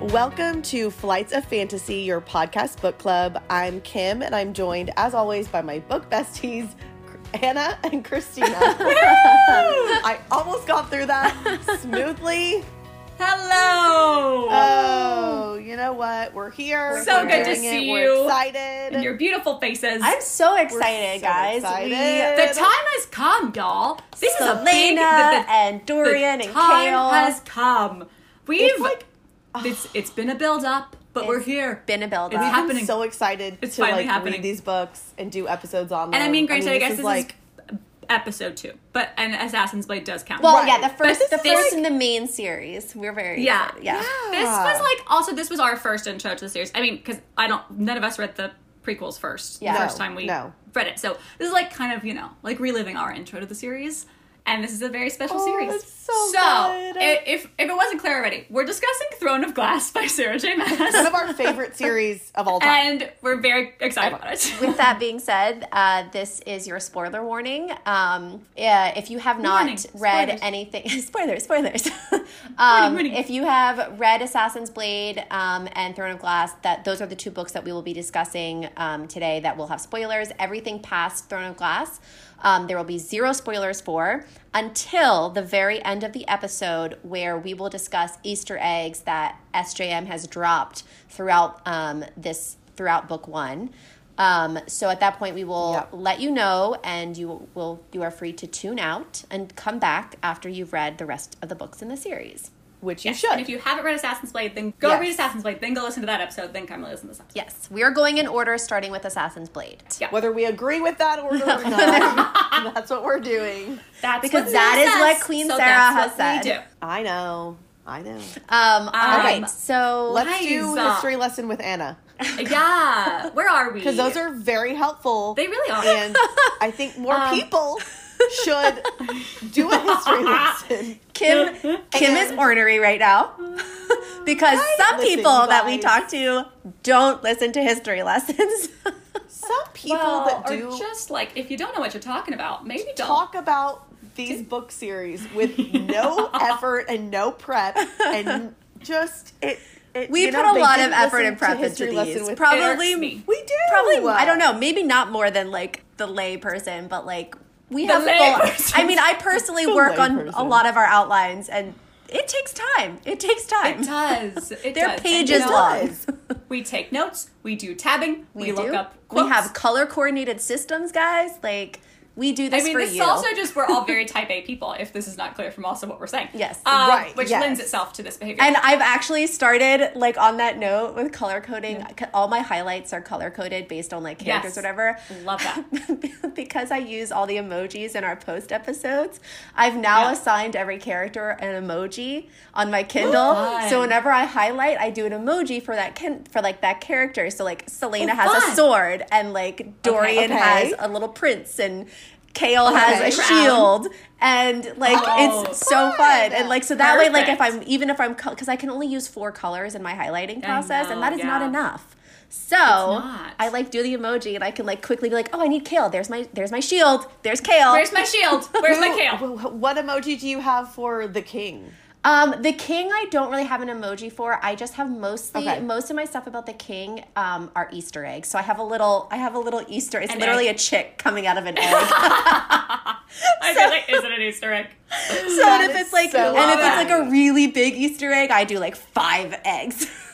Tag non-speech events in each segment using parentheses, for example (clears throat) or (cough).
Welcome to Flights of Fantasy, your podcast book club. I'm Kim, and I'm joined, as always, by my book besties, Anna and Christina. (laughs) I almost got through that smoothly. Hello! Oh, you know what? We're here. So We're good to doing it. see We're you. excited. and your beautiful faces. I'm so excited, so guys. excited. the time has come, y'all. This is a big. Celaena the- the- and the Dorian and time Chaol. has come. We've It's like- it's it's been a build up, but we're here. been a build It's up. I'm happening. so excited It's to like happening. read these books and do episodes on them. and I mean, granted, I, guess this is like is episode two, but and Assassin's Blade does count. well, Right. yeah, the first, the this- first in the main series. We're very Yeah. excited. yeah. This was like also this was our first intro to the series. I mean, because I don't none of us read the prequels first. Yeah. The No, first time we no. read it. So this is like kind of, you know, like reliving our intro to the series. And this is a very special Oh, series. it's so good. if if it wasn't clear already, we're discussing Throne of Glass by Sarah J. Maas. One of our favorite series of all time. and we're very excited about it. With that being said, uh, this is your spoiler warning. Um, yeah, if you have not Warning. read Spoilers. anything, (laughs) spoilers, spoilers. (laughs) um, warning. If you have read Assassin's Blade um, and Throne of Glass, that those are the two books that we will be discussing um, today. That will have spoilers. Everything past Throne of Glass, um, there will be zero spoilers for until the very end of the episode, where we will discuss Easter eggs that SJM has dropped throughout um, this throughout book one. Um, so at that point, we will Yep. let you know, and you will you are free to tune out and come back after you've read the rest of the books in the series. Which you Yes, should. And if you haven't read Assassin's Blade, then go Yes. read Assassin's Blade, then go listen to that episode, then come listen to this episode. Yes, we are going in order, starting with Assassin's Blade. Yeah. Whether we agree with that order or (laughs) not, (laughs) that's what we're doing. That's Because what that what Queen so Sarah that's has what said. We do. I know. I know. Um, all right, Um, so Let's do Liza. history lesson with Anna Yeah. Where are we? (laughs) because those are very helpful. They really are. and I think more Um, people should do a history (laughs) lesson. Kim Kim is ornery right now (laughs) because some Listen, people that we talk to don't listen to history lessons. (laughs) Some people well, that or do just like if you don't know what you're talking about, maybe don't. talk about these book series with no effort and no prep and just it. it We put know, a lot of effort listen and prep into history lesson these. Probably me. we do Probably, I don't uh, know, maybe not more than like the lay person, but like we The have full. I mean, I personally (laughs) The work on person. a lot of our outlines, and it takes time. It takes time. It does. It (laughs) They're does. Pages long. We take notes. We do tabbing. We, We look do. up. We have color coordinated systems, guys. Like we do this I mean, this you. is also just we're all very type A people. If this is not clear from also what we're saying, Yes. Um, Right, which yes. lends itself to this behavior. and I've actually started like on that note with color coding. All my highlights are color coded based on like characters, Yes. whatever. Love that. (laughs) because I use all the emojis in our post episodes, I've now Yeah. assigned every character an emoji on my Kindle. Fun. so whenever I highlight, I do an emoji for that kin- for like that character. So like Celaena Oh, has a sword, and like Dorian okay. has a little prince, and Chaol has a Crown. shield. And like Oh, it's so fun, and like so that way, like if I'm even if I'm because I can only use four colors in my highlighting process, and know, that is not enough. So not. I like do the emoji, and I can like quickly be like, "Oh, I need Chaol. There's my there's my shield. There's Chaol." Where's my shield? Where's my (laughs) kale? What emoji do you have for the king? Um, the king, I don't really have an emoji for. I just have mostly Okay. most of my stuff about the king um, are Easter eggs. So I have a little, I have a little Easter. It's An literally egg. a chick coming out of an (laughs) egg. I feel like is it an Easter egg? so and if it's like, so and if it's like a really big Easter egg, I do like five eggs. (laughs)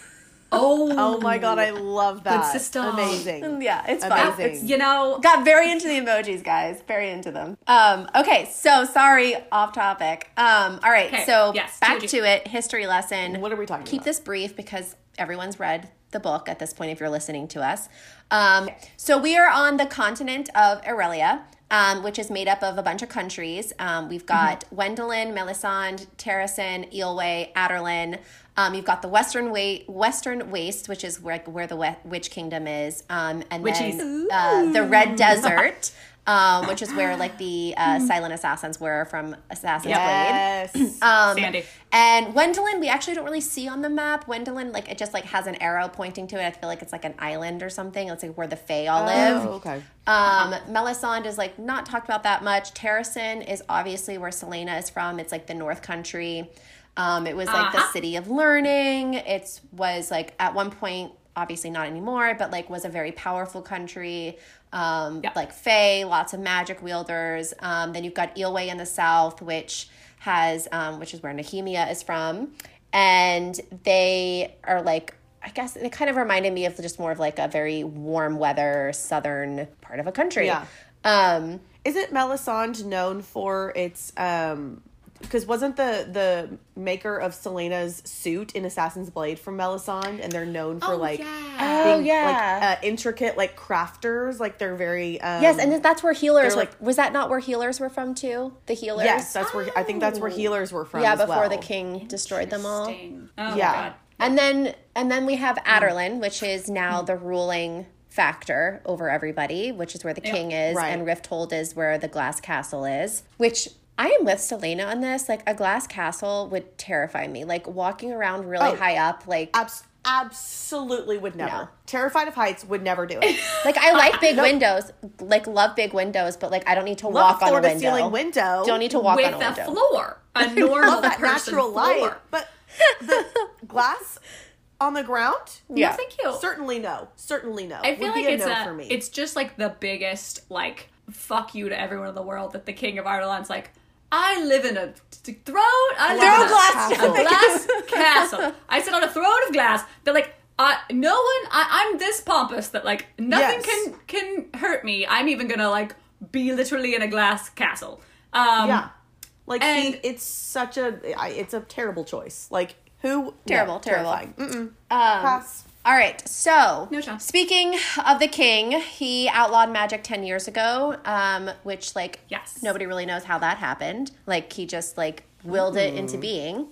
Oh, Oh my god, I love that. system. Amazing. yeah, it's fun. Amazing. It's, You know, got very into the emojis, guys. Very into them. Um, okay, so sorry, off topic. Um, all right, Okay, so yes, back to it. History lesson. What are we talking about? Keep about? this brief because everyone's read the book at this point if you're listening to us. Um, so we are on the continent of Erilea. Um, which is made up of a bunch of countries. Um, we've got Mm-hmm. Wendlyn, Melisande, Terrasen, Eyllwe, Adarlan. Um, you've got the Western Way, Western Waste, which is where where the we- Witch Kingdom is, um, and Witchies. then uh, the Red Desert, (laughs) um, which is where like the uh, silent assassins were from Assassin's Blade. Yes. Um, Sandy. And Wendlyn, we actually don't really see on the map. Wendlyn, like it just like has an arrow pointing to it. I feel like it's like an island or something. It's like where the Fae all live. Oh, okay. Um, Melisande is like not talked about that much. Terrasen is obviously where Celaena is from. It's like the North Country. Um, it was like the Uh-huh. city of learning. It was like at one point, obviously not anymore, but like was a very powerful country. Um, Yeah. Like Fae, lots of magic wielders. Um, then you've got Eyllwe in the south, which has, um, which is where Nehemia is from, and they are like. I guess it kind of reminded me of just more of like a very warm weather southern part of a country. Yeah. Um, Isn't Melisande known for its um because wasn't the the maker of Celaena's suit in Assassin's Blade from Melisande and they're known for Oh, like yeah. Oh, yeah. like uh, intricate like crafters like they're very um, yes, and that's where healers were. like- was that not where healers were from too? The healers. yes that's where I think that's where healers were from yeah, as before well. the king destroyed them all. Oh Yeah. god. And then and then we have Adarlan, which is now the ruling factor over everybody, which is where the king is, Right. and Rifthold is where the glass castle is. Which I am with Celaena on this. Like a glass castle would terrify me. Like walking around really Oh. high up, like Abs- absolutely would never No. terrified of heights would never do it (laughs) like I like big (laughs) windows, like love big windows, but like I don't need to love walk a on a floor window. ceiling window Don't need to walk With on a a window. floor, a (laughs) normal love that natural floor. light but the glass on the ground Yeah. No, thank you. certainly no certainly no I feel Would like a it's no a, for me it's just like the biggest like fuck you to everyone in the world that the king of Ireland's like, I live in a t- throne. I live in a glass a glass (laughs) castle. I sit on a throne of glass. They're like, I, no one. I, I'm this pompous that like nothing Yes. can can hurt me. I'm even gonna like be literally in a glass castle. Um, yeah like he, and- it's such a I- it's a terrible choice like who Terrible, no, terrible. terrifying. Mm-mm. Um, Pass. All right, so No chance. speaking of the king, he outlawed magic ten years ago, um, which like Yes. nobody really knows how that happened. Like he just like willed it into being.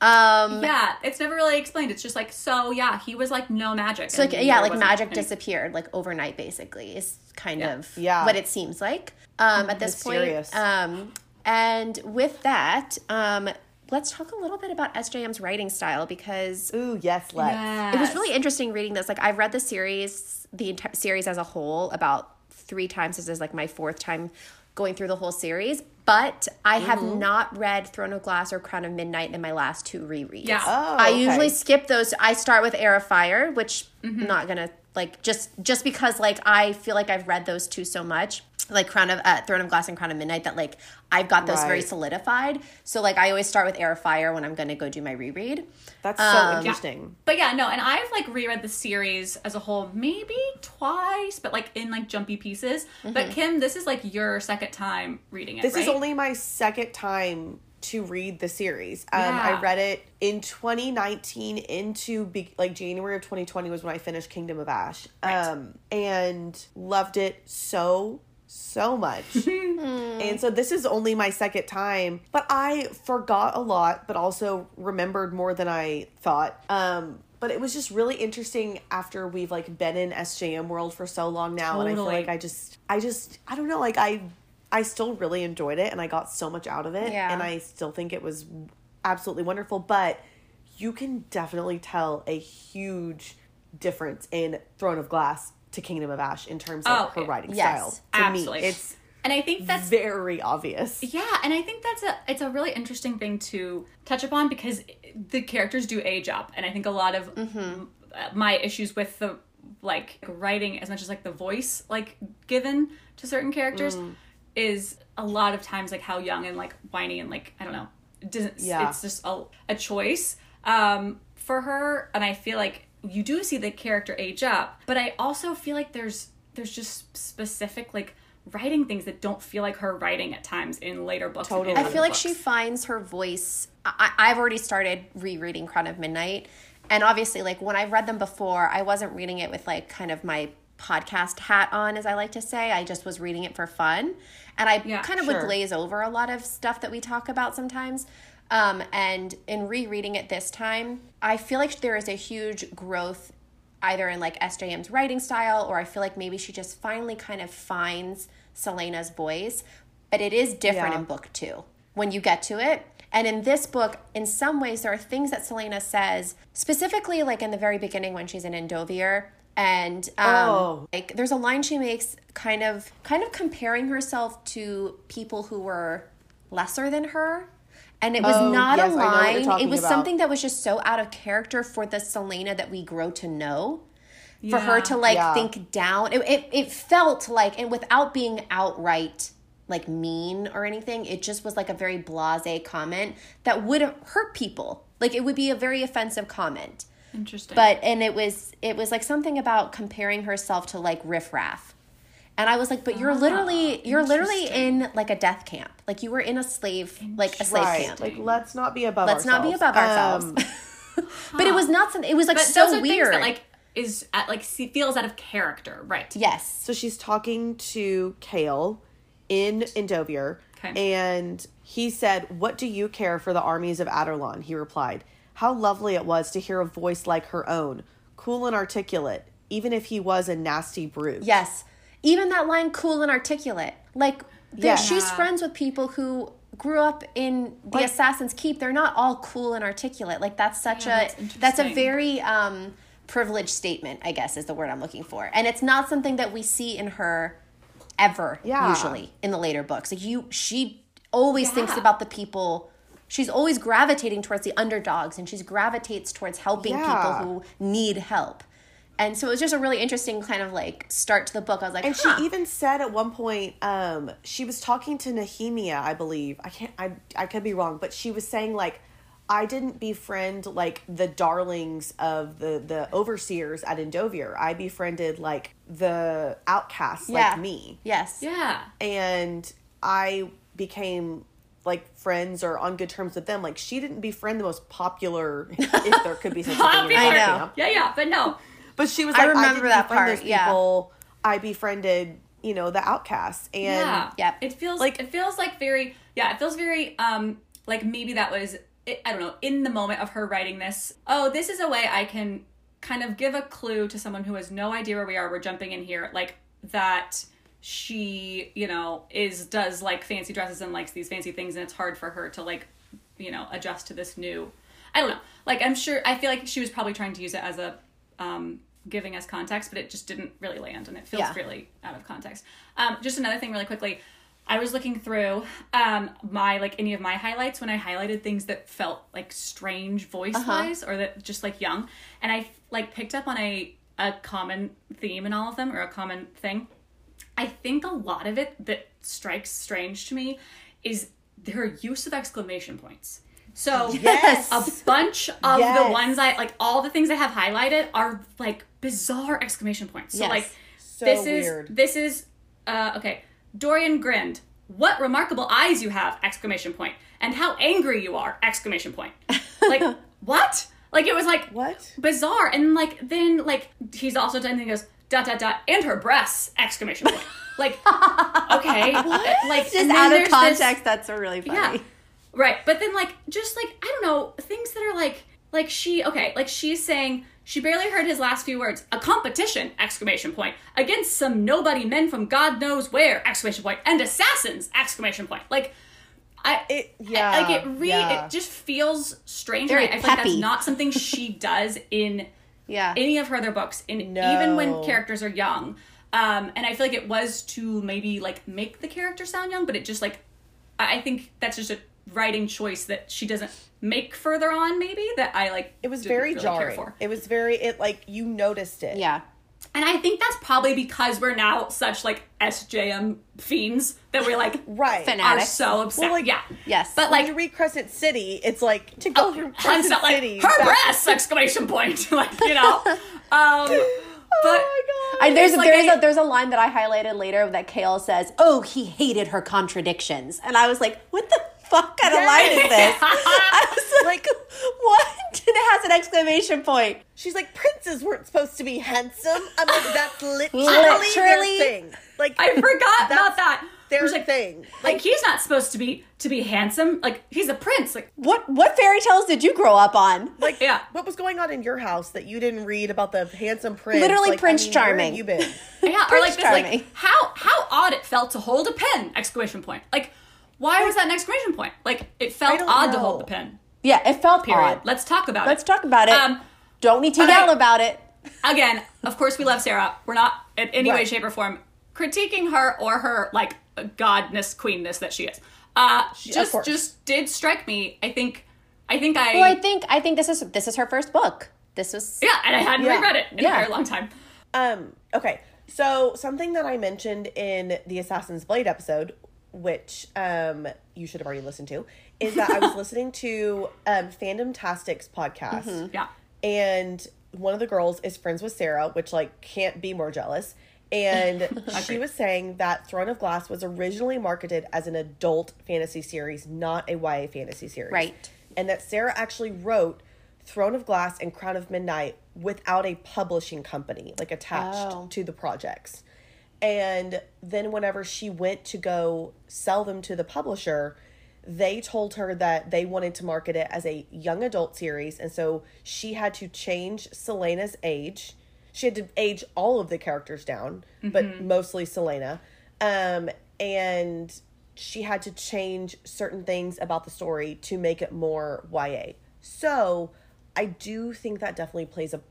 Um, Yeah, it's never really explained. It's just like so. Yeah, he was like no magic. so like yeah, like magic any- disappeared like overnight. Basically, is kind Yeah. of Yeah. what it seems like um, at this Mysterious. point. Um, and with that, um, let's talk a little bit about SJM's writing style because Ooh, yes, let's. It was really interesting reading this. Like I've read the series, the entire series as a whole, about three times. This is like my fourth time going through the whole series. But I have Mm-hmm. not read Throne of Glass or Crown of Midnight in my last two rereads. Yeah. Oh, I okay. usually skip those. I start with Heir of Fire, which Mm-hmm. I'm not gonna like just just because like I feel like I've read those two so much, like Crown of uh, Throne of Glass and Crown of Midnight, that like I've got those very solidified. So like I always start with Heir of Fire when I'm gonna go do my reread. That's so Um, interesting. But yeah, no, and I've like reread the series as a whole maybe twice, but like in like jumpy pieces. But Kim, this is like your second time reading it. This is only my second time to read the series. Um, Yeah. I read it in 2019 into be- like January of 2020 was when I finished Kingdom of Ash. Um, and loved it so so much. (laughs) and so this is only my second time, but I forgot a lot, but also remembered more than I thought. Um, but it was just really interesting after we've like been in SJM world for so long now, and I feel like I just, I just, I don't know, like I, I still really enjoyed it, and I got so much out of it, Yeah. and I still think it was absolutely wonderful. But you can definitely tell a huge difference in Throne of Glass to Kingdom of Ash in terms of Oh, her writing yes, style. To absolutely. me, it's and I think that's very obvious. Yeah, and I think that's a it's a really interesting thing to touch upon because the characters do age up, and I think a lot of m- my issues with the like writing as much as like the voice like given to certain characters is a lot of times like how young and like whiny and like I don't know it doesn't Yeah. it's just a, a choice um for her and I feel like you do see the character age up but I also feel like there's there's just specific like writing things that don't feel like her writing at times in later books and in Totally. I feel like books. she finds her voice. I, I've already started rereading Crown of Midnight, and obviously, like when I've read them before, I wasn't reading it with like kind of my podcast hat on, as I like to say. I just was reading it for fun, and I Yeah, kind of sure. would glaze over a lot of stuff that we talk about sometimes. Um, and in rereading it this time, I feel like there is a huge growth either in like SJM's writing style or I feel like maybe she just finally kind of finds Celaena's voice. But it is different Yeah. in book two when you get to it. And in this book, in some ways, there are things that Celaena says, specifically like in the very beginning when she's in Endovier. And um, Oh. like there's a line she makes kind of kind of comparing herself to people who were lesser than her And it was Oh, not yes, a I know what you're line. It was about. something that was just so out of character for the Celaena that we grow to know. For her to like Yeah. think down. It, it it felt like and without being outright like mean or anything, it just was like a very blasé comment that would hurt people. Like it would be a very offensive comment. Interesting. But and it was it was like something about comparing herself to like riffraff. And I was like, but you're literally you're literally in like a death camp. Like you were in a slave like a slave right. camp. Like let's not be above Let's not be above ourselves. Um, (laughs) But it was not something it was like but so those are weird. that like is at, like se- feels out of character, right? yes. so she's talking to Chaol in Endovier, Okay. and he said, "What do you care for the armies of Adarlan?" He replied, "How lovely it was to hear a voice like her own, cool and articulate, even if he was a nasty brute." Yes. Even that line cool and articulate. Like there- Yeah. she's friends with people who grew up in the Like- Assassin's Keep. They're not all cool and articulate. Like that's such Yeah, a that's that's a very um privileged statement, I guess is the word I'm looking for. And it's not something that we see in her ever Yeah. usually in the later books. Like you she always thinks about the people She's always gravitating towards the underdogs and she's gravitates towards helping Yeah. people who need help. And so it was just a really interesting kind of like start to the book. I was like, And huh. she even said at one point, um, she was talking to Nehemia, I believe. I can't I I could be wrong, but she was saying like I didn't befriend like the darlings of the the overseers at Endovier. I befriended like the outcasts yeah. like me. Yes. Yeah. And I became like friends or on good terms with them. Like she didn't befriend the most popular if there could be such a thing. (laughs) Popular. I know. Yeah, yeah, but no. But she was like, I, remember didn't that part, those yeah. people. I befriended, you know, the outcasts. And yeah. Yep. It feels Like- like it feels like very yeah, it feels very um like maybe that was it, I don't know, in the moment of her writing this. Oh, this is a way I can kind of give a clue to someone who has no idea where we are. We're jumping in here like that she, you know, is does like fancy dresses and likes these fancy things and it's hard for her to like, you know, adjust to this new I don't know. Like I'm sure I feel like she was probably trying to use it as a um giving us context, but it just didn't really land and it feels Yeah. really out of context. Um just another thing really quickly. I was looking through um my like any of my highlights when I highlighted things that felt like strange voice wise or that just like young and I like picked up on a a common theme in all of them or a common thing. I think a lot of it that strikes strange to me is their use of exclamation points. So Yes. a bunch of Yes. the ones I like all the things I have highlighted are like bizarre exclamation points. So Yes. like So this weird. is this is uh okay. Dorian grinned. What remarkable eyes you have! Exclamation point. And how angry you are! Exclamation point. (laughs) Like what? Like it was like What? bizarre. And like then like he's also done he goes dot dot dot and her breasts! Exclamation point. Like (laughs) okay, like Just out of there's this- context, that's a really funny. yeah. Right. But then like just like I don't know, things that are like like she okay, like she's saying she barely heard his last few words. A competition! Exclamation point. Against some nobody men from God knows where! Exclamation. And assassins! Exclamation point. Like I It- yeah, like it really yeah. it just feels strange. Very I, I feel like that's not something (laughs) she does in Yeah. any of her other books in No. even when characters are young um and i feel like it was to maybe like make the character sound young but it just like i I think that's just a writing choice that she doesn't make further on maybe that i like It was didn't very really jarring. for. It was very it like you noticed it. yeah. and i think that's probably because we're now such like sjm fiends that we're like (laughs) Right. Fan- are Addicts. so upset Well, like- yeah Yes. but When like you read Crescent City, it's like to go from (laughs) I'm Crescent so, like City. her back- breasts exclamation point (laughs) like you know um but Oh I, there's like there's a- a, there's a line that I highlighted later that Chaol says, "Oh, he hated her contradictions," and I was like, "What the fuck kind of line is this?" (laughs) I was like, "What?" And it has an exclamation point. She's like, princes weren't supposed to be handsome. I'm like, that's literally, (laughs) Literally. their thing. Like, I forgot about that. There's was like, thing. Like he's not supposed to be to be handsome. Like he's a prince. Like What what fairy tales did you grow up on? like, yeah. what was going on in your house that you didn't read about the handsome prince? Literally Like, Prince I mean, Charming. You been? (laughs) Yeah, or Prince like this Charming. like how how odd it felt to hold a pen! Exclamation point. Like why was that an exclamation point? Like it felt odd to hold the pen. Yeah, it felt Period. odd. Let's talk about it. Let's talk about it. Um, Don't need to okay. yell about it. again, of course we love Sarah. We're not in any way, shape, or form critiquing her or her like godness, queenness that she is. Uh, of just just did strike me. I think I think I, Well, I think I think this is this is her first book. This was yeah, and I hadn't Yeah. reread it in Yeah. a very long time. (laughs) Um, okay. So something that I mentioned in the Assassin's Blade episode, which um you should have already listened to, is that I was (laughs) listening to um Fandom Tastics podcast. Yeah. And one of the girls is friends with Sarah, which like can't be more jealous. And (laughs) she was saying that Throne of Glass was originally marketed as an adult fantasy series, not a YA fantasy series. Right. And that Sarah actually wrote Throne of Glass and Crown of Midnight without a publishing company, like attached Oh. to the projects. And then whenever she went to go sell them to the publisher, they told her that they wanted to market it as a young adult series. And so she had to change Celaena's age. She had to age all of the characters down, but mostly Celaena. Um, and she had to change certain things about the story to make it more YA. So I do think that definitely plays a,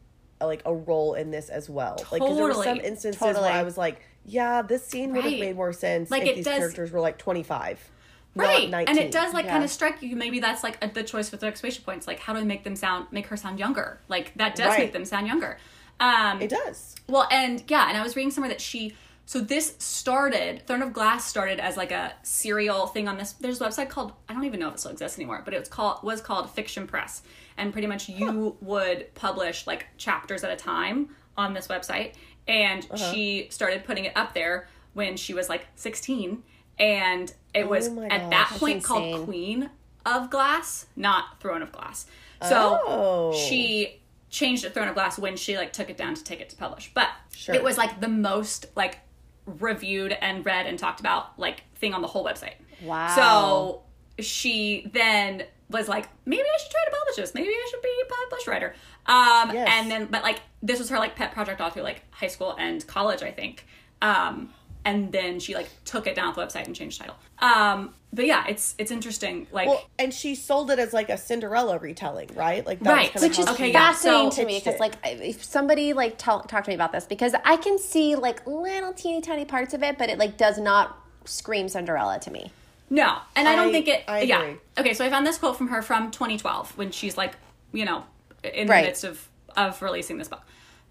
like a role in this as well. Like there were some instances Totally. where I was like, yeah, this scene would have Right. made more sense Like, if it these does- characters were like 25. Right. And it does like Yeah. kind of strike you. Maybe that's like a, the choice with the exclamation points. Like, how do I make them sound, make her sound younger? Like, that does Right. make them sound younger. Um, It does. Well, and yeah, and I was reading somewhere that she. So this started, Throne of Glass started as like a serial thing on this. There's a website called I don't even know if it still exists anymore, but it was called was called Fiction Press, and pretty much you would publish like chapters at a time on this website, and Uh-huh. she started putting it up there when she was like 16, and it was Oh my at gosh. that point called. Queen of Glass, not Throne of Glass. So Oh. she changed it Throne of Glass when she like took it down to take it to publish. But Sure. it was like the most like reviewed and read and talked about like thing on the whole website. Wow. So she then was like, maybe I should try to publish this. Maybe I should be a published writer. Um, Yes. and then, but like, this was her like pet project all through like high school and college, I think. Um, and then she like took it down off the website and changed title. Um, but yeah, it's it's interesting. Like, Well, and she sold it as like a Cinderella retelling, right? Like that Right. was which is Okay, she yeah. fascinating So- to me because like if somebody like tell, talk to me about this because I can see like little teeny tiny parts of it, but it like does not scream Cinderella to me. No, and I don't think it. I yeah. agree. Okay, so I found this quote from her from 2012 when she's like, you know, in Right. the midst of of releasing this book,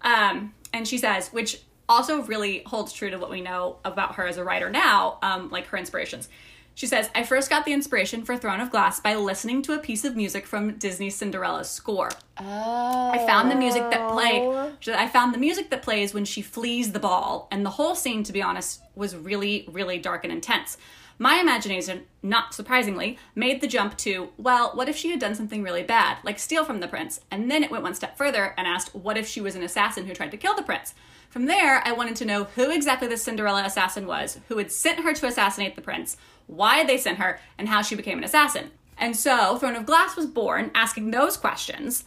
um, and she says, which also really holds true to what we know about her as a writer now, um, like her inspirations. She says, I first got the inspiration for Throne of Glass by listening to a piece of music from Disney's Cinderella's score. Oh. I found the music that played. I found the music that plays when she flees the ball, and the whole scene, to be honest, was really, really dark and intense. My imagination, not surprisingly, made the jump to, well, what if she had done something really bad, like steal from the prince? And then it went one step further and asked, what if she was an assassin who tried to kill the prince? From there, I wanted to know who exactly the Cinderella assassin was, who had sent her to assassinate the prince, why they sent her, and how she became an assassin. And so, Throne of Glass was born asking those questions.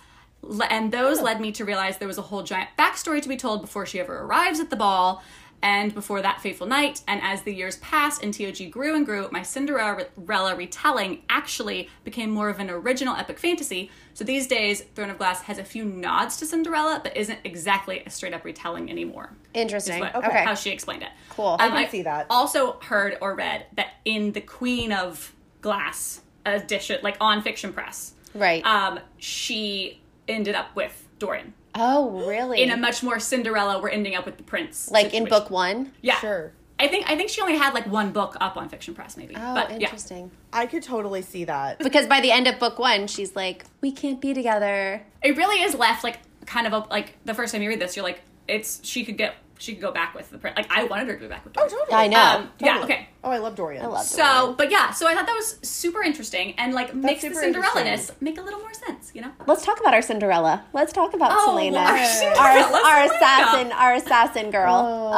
And those led me to realize there was a whole giant backstory to be told before she ever arrives at the ball and before that fateful night. And as the years passed and TOG grew and grew, my Cinderella retelling actually became more of an original epic fantasy. So these days, Throne of Glass has a few nods to Cinderella, but isn't exactly a straight up retelling anymore. Interesting. What- okay. How she explained it. Cool. Um, I can see that. Also heard or read that in the Queen of Glass edition, like on Fiction Press, Right. um, she ended up with Dorian. Oh, really? In a much more Cinderella, we're ending up with the prince. like in book one. Yeah, Sure. I think I think she only had like one book up on Fiction Press, maybe. Oh, but yeah, interesting. I could totally see that. Because by the end of book one, she's like, "We can't be together." it really is left like kind of a, like the first time you read this, you're like, it's she could get she could go back with the prince. Like I wanted her to go back with Oh, Dorian. totally. I know. Um, yeah, okay. Oh, I love Dorian. I love So, but yeah, so I thought that was super interesting and like makes the super Cinderella-ness make a little more sense, you know? Let's talk about our Cinderella. Let's talk about Oh, Celaena, our our, (laughs) Cinderella, our Celaena. assassin, our assassin girl. Oh,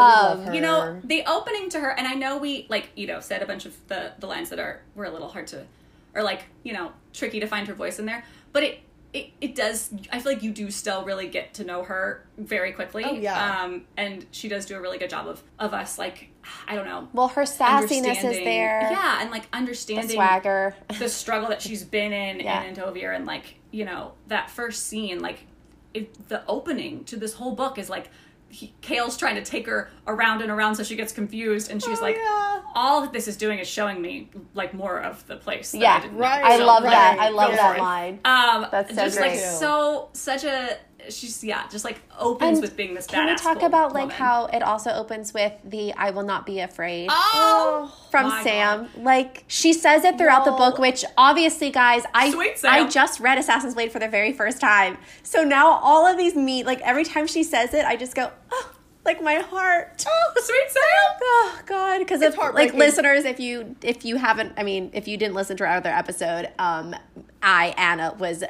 um. You know, the opening to her, and I know we like you know said a bunch of the the lines that are were a little hard to, or like you know tricky to find her voice in there, but it. It, it does. I feel like you do still really get to know her very quickly. Oh, yeah. Um, and she does do a really good job of of us like I don't know. well, her sassiness is there. Yeah, and like understanding The swagger. the struggle that she's been in (laughs) Yeah. in Endovier and like you know that first scene like it, the opening to this whole book is like he, Chaol's trying to take her around and around so she gets confused and she's Oh, like yeah. all that this is doing is showing me like more of the place that I Yeah, know." Right. I So, love right. that. I love Go that line. um That's so just like great. so such a she's yeah just like opens And with being this Can we talk about like how it also opens with the "I will not be afraid" oh from Sam? Like she says it throughout the book, which obviously, guys, I Sweet. I just read Assassin's Blade for the very first time, so now all of these meet like every time she says it, I just go, oh, like my heart. God. sweet Sam (laughs) Oh God! Because It's if like listeners, if you if you haven't, I mean, if you didn't listen to our other episode, um, I Anna was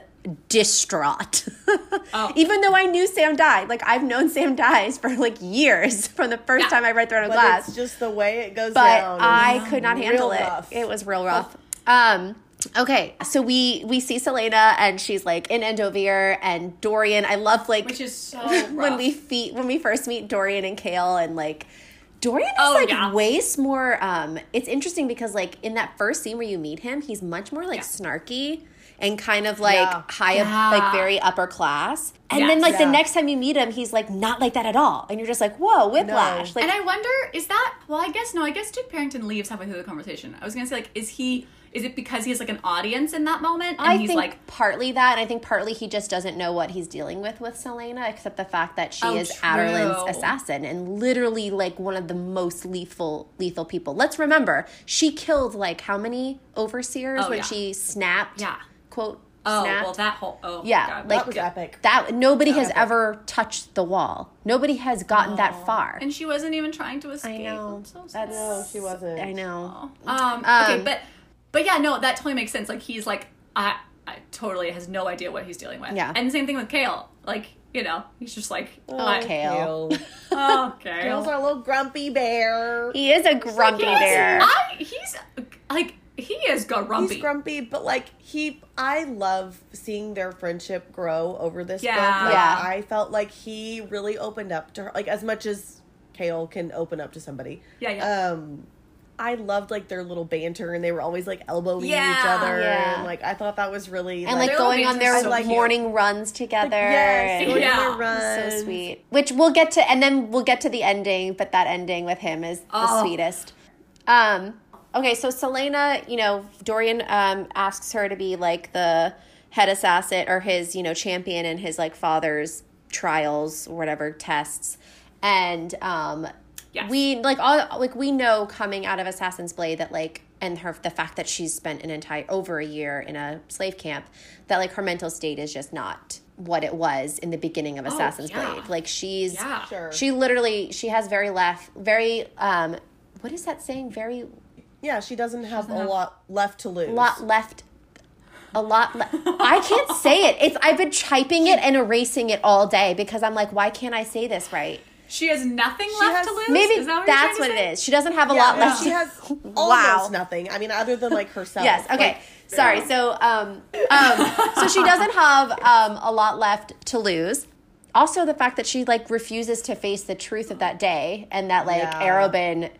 distraught. (laughs) Oh. Even though I knew Sam died, like I've known Sam dies for like years (laughs) from the first Yeah. time I read Throne of But Glass. it's just the way it goes but down. I could not real handle it. rough. It was real rough. Um. Okay, so we we see Celaena and she's like in Endovier and Dorian. I love like which is so (laughs) when we feet when we first meet Dorian and Chaol and like Dorian is Oh, like yeah. way more um it's interesting because like in that first scene where you meet him, he's much more like Yeah. snarky and kind of like Yeah. high Yeah. up like very upper class. And Yes. then like the next time you meet him, he's like not like that at all. And you're just like, whoa, whiplash. Like and I wonder, is that well? I guess no. I guess Dick Perrington leaves halfway through the conversation. I was gonna say, like, is he? Is it because he has like an audience in that moment, and I he's think like, partly that, and I think partly he just doesn't know what he's dealing with with Celaena, except the fact that she Oh, is true. Adarlan's assassin and literally like one of the most lethal lethal people. Let's remember, she killed like how many overseers Oh, when yeah. she snapped? Yeah. Quote. oh, snapped. well, that whole oh Yeah, God. like- that was epic. that nobody has epic. ever touched the wall. Nobody has gotten that far. and she wasn't even trying to escape. I know. I'm so. That's No, she wasn't. I know. Um, Um, okay, but but yeah, no, that totally makes sense. Like he's like, I, I totally has no idea what he's dealing with. Yeah. and the same thing with Chaol. Like you know, he's just like, Oh, I- Chaol. oh, Chaol. Chaol's our little grumpy bear. He is a grumpy Yes, bear. I, he's like he is grumpy. He's grumpy, but like he, I love seeing their friendship grow over this Yeah. book. Like, Yeah. I felt like he really opened up to her, like as much as Chaol can open up to somebody. Yeah, yeah. Um, I loved like their little banter, and they were always like elbowing each other, Yeah. and like I thought that was really and like Their going on their so cute. morning runs together. yes, going Yeah. on their so sweet. Which we'll get to, and then we'll get to the ending. But that ending with him is the Oh. sweetest. Um. Okay, so Celaena, you know, Dorian um asks her to be like the head assassin or his, you know, champion in his like father's trials or whatever tests, and um. Yes. We like all like we know coming out of Assassin's Blade that like and her the fact that she's spent an entire over a year in a slave camp that like her mental state is just not what it was in the beginning of Assassin's yeah. Blade. Like she's Yeah. She literally she has very left very um what is that saying? Very Yeah, she doesn't have a have- lot left to lose. A lot left a lot le- I can't say it. It's I've been typing it and erasing it all day because I'm like why can't I say this right? She has nothing left has- to lose. Maybe Is that what you're that's what to say? it is. She doesn't have a Yeah, lot no, left. she has (laughs) Wow. almost nothing. I mean, other than like herself. Yes. Okay. Like, Sorry. So, um, um, so she doesn't have um, a lot left to lose. Also, the fact that she like refuses to face the truth of that day, and that like Yeah. Arobynn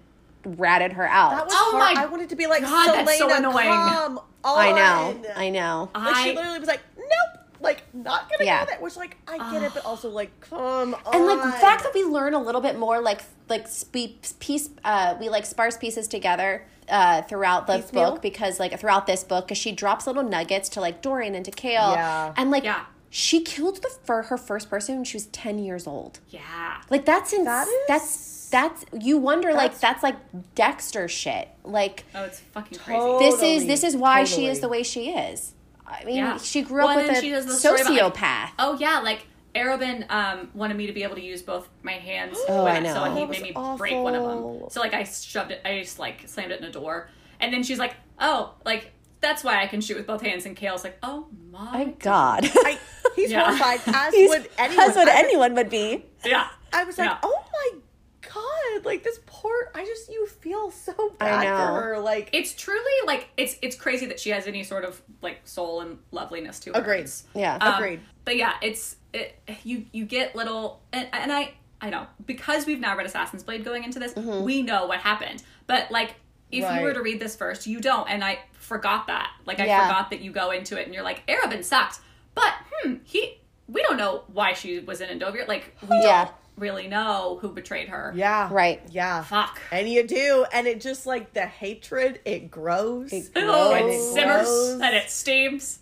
ratted her out. That was Oh hard. my I wanted to be like, God, Celaena, that's so annoying. come on. I know. I know. Like she literally was like, nope, like not gonna Yeah. go there. Which like I get it, but also like, come on. and like the fact that we learn a little bit more, like like spe- piece, uh, we like sparse pieces together uh, throughout the Piecemeal? book because like throughout this book, because she drops little nuggets to like Dorian and to Chaol, Yeah. and like Yeah. she killed the for her first person when she was ten years old. Yeah. Like that's ins- That is- that's that's you wonder like That's- that's like Dexter shit. Like Oh, it's fucking crazy. This is this is why she is the way she is. I mean, Yeah. she grew Well, up and with a she the story about, like, sociopath. Oh yeah, like Arobynn um, wanted me to be able to use both my hands. (gasps) Oh, when- I know. So he made me was break one of them. So like I shoved it, I just like slammed it in a door, and then she's like, "Oh, like that's why I can shoot with both hands." And Chaol's like, "Oh my, My God, (laughs) I, he's Yeah. horrified, as (laughs) He's- would anyone. as would I anyone would be. yeah." I was like, Yeah. oh my god, like this poor. I just you feel so I bad know. for her. Like It's truly like it's it's crazy that she has any sort of like soul and loveliness to her. Agreed. Yeah. Um, Agreed. But yeah, it's it, you you get little and, and I I know because we've now read Assassin's Blade going into this, Mm-hmm. we know what happened. But like if you were to read this first, you don't, and I forgot that. Like I Yeah. forgot that you go into it and you're like, Arobynn sucked, but hmm, he we don't know why she was in Endovier. Like we Yeah. don't really know who betrayed her. Yeah. Right. Yeah. Fuck. And you do, and it just like the hatred, it grows. It Oh, and it it simmers grows. and it steams.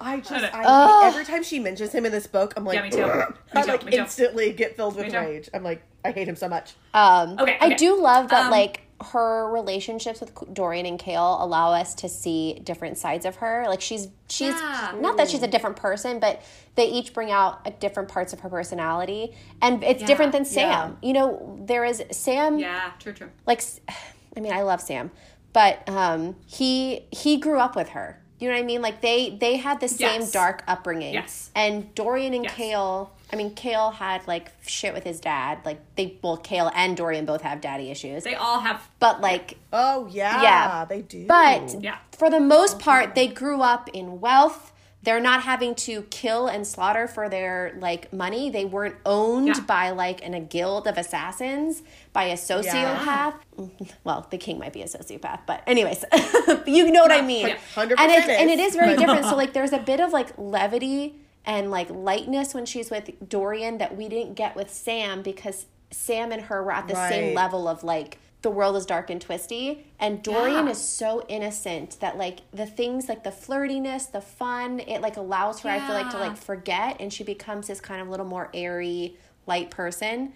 I just. I, Ugh. every time she mentions him in this book, I'm like, Yeah, me too. "Ugh." (gasps) Me I like me too. instantly get filled with Me too. rage. I'm like, I hate him so much. Um, Okay, I do love that, Um, like, her relationships with Dorian and Chaol allow us to see different sides of her. Like, she's, she's, Yeah. not that she's a different person, but they each bring out like, different parts of her personality. And it's different than Sam. You know, there is Sam, Yeah, true, true. like, (sighs) I mean, I love Sam, but um, he, he grew up with her. You know what I mean? Like they they had the same Yes. dark upbringing. Yes. And Dorian and Yes. Chaol, I mean, Chaol had like shit with his dad. Like they, well, Chaol and Dorian both have daddy issues. They all have But like, Oh yeah, Yeah. they do. but Yeah. for the most part, they grew up in wealth. They're not having to kill and slaughter for their like money. They weren't owned Yeah. by like in a guild of assassins by a sociopath. (laughs) Well, the king might be a sociopath, but anyways, (laughs) you know what I mean. yeah. 100% and it's and it is very (laughs) different. So like, there's a bit of like levity and like lightness when she's with Dorian that we didn't get with Sam because Sam and her were at the same level of like the world is dark and twisty and Dorian Yeah. is so innocent that like the things like the flirtiness, the fun, it like allows her I feel like to Yeah. like forget and she becomes this kind of little more airy light person.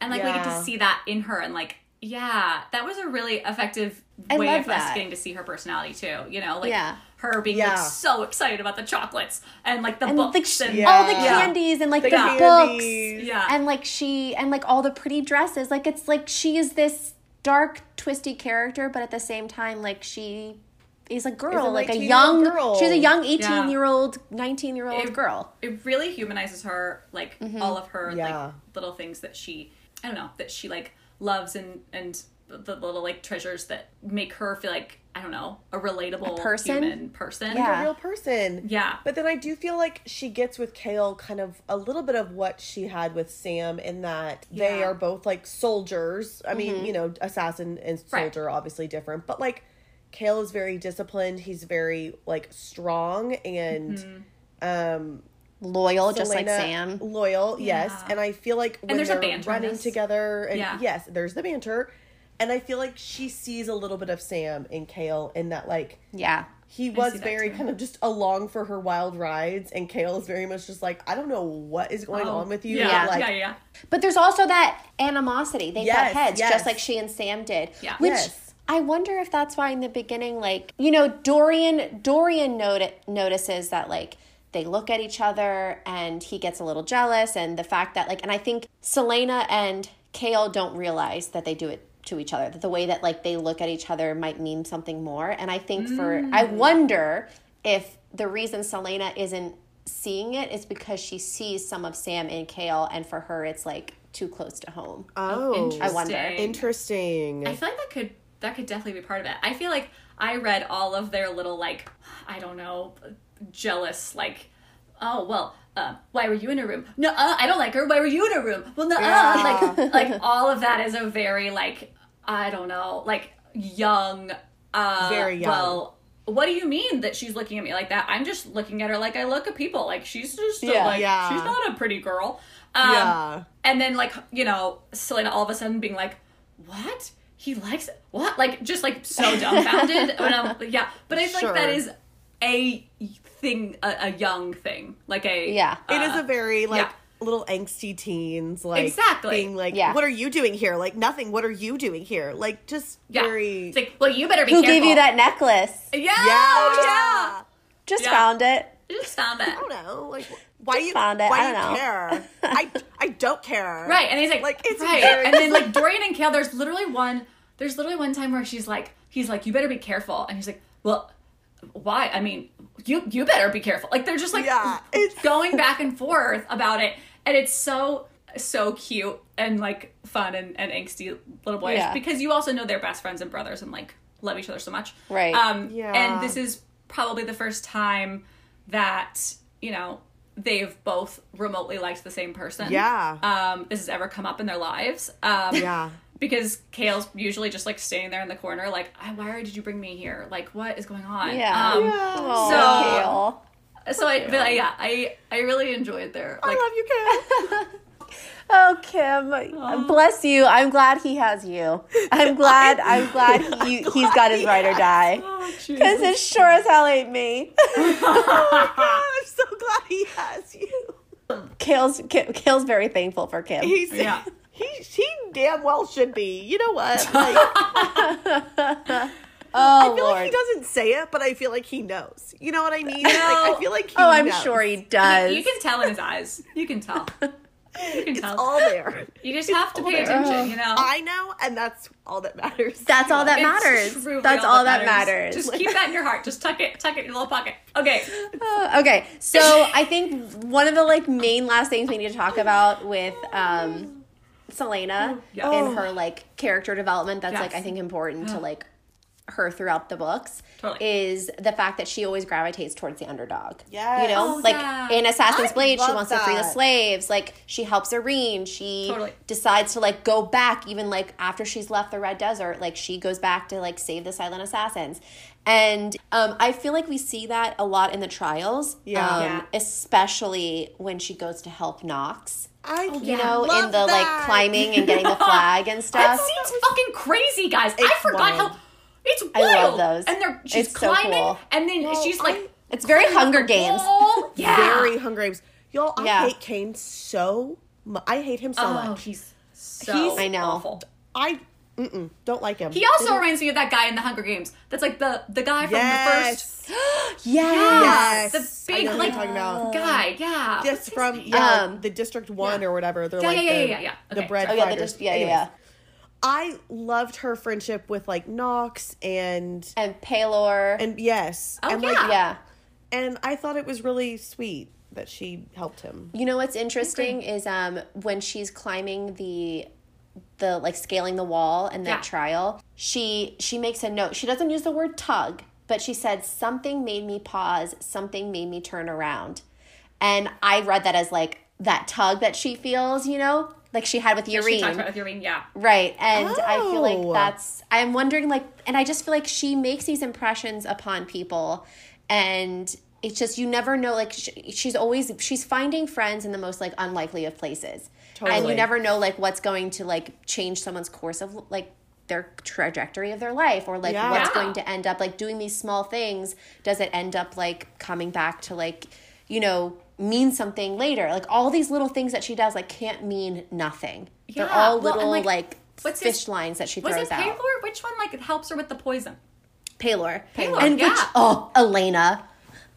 And like we get to see that in her and like yeah, that was a really effective I way love of that. us getting to see her personality too. You know, like Yeah. her being Yeah. like so excited about the chocolates and like the And books sh- and Yeah. all the candies and like the, The books. Yeah. And like she and like all the pretty dresses. Like it's like she is this dark, twisty character, but at the same time, like she is a girl, like a 19-year-old young girl. she's a young Yeah. 18 year old, 19 year old girl. it really humanizes her like Mm-hmm. all of her Yeah. like little things that she i don't know that she like loves and and the little like treasures that make her feel like i don't know a relatable person? human person Yeah. a real person. Yeah. But then I do feel like she gets with Chaol kind of a little bit of what she had with Sam in that they are both like soldiers. I mean, you know, assassin and soldier are obviously different, but like Chaol is very disciplined. He's very like strong and um Loyal, just like Sam. Loyal, yes. Yeah. And I feel like when there's a they're banter running together, and Yeah. yes, there's the banter. And I feel like she sees a little bit of Sam in Chaol in that, like, Yeah. he was very kind of just along for her wild rides, and Chaol is very much just like, I don't know what is going Oh, on with you. yeah but, like, yeah yeah But there's also that animosity. They Yes, butt heads, yes. just like she and Sam did. Yeah. Which Yes. I wonder if that's why in the beginning, like you know, Dorian Dorian noti- notices that like they look at each other and he gets a little jealous, and the fact that like, and I think Celaena and Chaol don't realize that they do it to each other. That the way that like they look at each other might mean something more. And I think for I wonder if the reason Celaena isn't seeing it is because she sees some of Sam and Chaol, and for her it's like too close to home. Oh, I wonder. interesting. I feel like that could that could definitely be part of it. I feel like I read all of their little like I don't know jealous like oh well uh, why were you in a room? No, uh, I don't like her. Why were you in a room? Well, no, Yeah. uh, like (laughs) like all of that is a very like I don't know like young. Uh, Very young. Well, what do you mean that she's looking at me like that? I'm just looking at her like I look at people. Like she's just Yeah. like Yeah. she's not a pretty girl. Um, Yeah. And then like you know Celaena all of a sudden being like, what? He likes it? What? Like just like so (laughs) dumbfounded. and I'm yeah, but I feel like that Sure. is a thing, a, a young thing, like a Yeah. it is uh, a very, like, yeah. Little angsty teens, like, Exactly. being like, Yeah. what are you doing here? Like, nothing. What are you doing here? Like, just yeah. very. It's like, well, you better be Who careful. gave you that necklace? Yeah, yeah. yeah. Just Yeah. found it. I just found that. I don't know. Like, why you found it. Why I you don't know. care? I I don't care. Right, and he's like, Like, it's right, very- and then like Dorian and Chaol. There's literally one. There's literally one time where she's like, he's like, you better be careful, and he's like, well, why? I mean, you you better be careful. Like they're just like Yeah, it's- (laughs) going back and forth about it, and it's so so cute and like fun and, and angsty little boys Yeah. because you also know they're best friends and brothers and like love each other so much. Right. Um. Yeah. And this is probably the first time that you know they've both remotely liked the same person Yeah. um, this has ever come up in their lives. Um, Yeah. Because Chaol's usually just like standing there in the corner, like, "Ah, why did you bring me here? Like, what is going on? Yeah. Um, Oh, So- Chaol. So I, but yeah, I, I really enjoyed their like, I love you, Chaol. (laughs) Oh, Kim, bless you. I'm glad he has you. I'm glad. I'm (laughs) glad he, he's got his ride or die. Oh, Because it sure as hell ain't me. (laughs) oh I'm so glad he has you. Chaol's Chaol's very thankful for Kim. He's Yeah. He he damn well should be. You know what? (laughs) Like, oh I feel Lord. like he doesn't say it, but I feel like he knows. You know what I mean? Like, I feel like he oh, I'm knows. sure he does. You can tell in his eyes. You can tell. You can It's tell. all there. you just have to pay there. attention, you know? I know, and that's all that matters. That's all that It's matters. That's all that matters. Just keep that in your heart. Just tuck it, tuck it in your little pocket. Okay. Uh, okay, so I think one of the like main last things we need to talk about with um, Celaena Yeah. in her like character development that's like I think important to like her throughout the books Totally. is the fact that she always gravitates towards the underdog. Yeah. You know, Oh, like yeah. in Assassin's I Blade, she love wants to free the slaves. Like she helps Yrene. She Totally. decides to like go back even like after she's left the Red Desert. Like she goes back to like save the Silent Assassins. And um, I feel like we see that a lot in the trials. Yeah. Um, Yeah. Especially when she goes to help Nox. I oh, You Yeah. know, in the that. like climbing and getting the (laughs) flag and stuff. That stuff. scene's fucking crazy, guys. I forgot wild. how it's wild. I wild. love those. And they're she's It's so climbing cool. and then Well, she's like I- It's very Hunger Games. (laughs) Yeah. very Hunger Games. Y'all, I Yeah. hate Cain so. Mu- I hate him so Oh, much. he's so He's- I know. awful. I mm-mm, don't like him. He also reminds me of that guy in the Hunger Games. That's like the the guy from (gasps) yes, the first Yes. yes, the big like talking about. guy. Yeah. Just from yeah, Um, the District One yeah. or whatever. They're Yeah, like yeah, yeah, the, yeah, yeah. the Okay, bread Oh yeah, just yeah, yeah, Anyways, yeah. I loved her friendship with like Nox and And Pelor. and yes, Oh, and yeah. like yeah. and I thought it was really sweet that she helped him. You know what's interesting is um when she's climbing the the like scaling the wall and that Yeah. trial, she she makes a note. She doesn't use the word tug, but she said something made me pause, something made me turn around. And I read that as like that tug that she feels, you know? Like she had with She talked Yrene. about with Yrene, yeah. Right. And I feel Oh. like that's, I'm wondering, like, and I just feel like she makes these impressions upon people. And it's just, you never know, like, sh she's always, she's finding friends in the most, like, unlikely of places. And you never know, like, what's going to, like, change someone's course of, like, their trajectory of their life or like Yeah. what's going to end up like doing these small things does it end up like coming back to like you know mean something later like all these little things that she does like can't mean nothing they're Yeah. all Well, little like, like, what's fish his- lines that she Was throws it out Which one like helps her with the poison? Pelor. Pelor, And which, oh, Elena,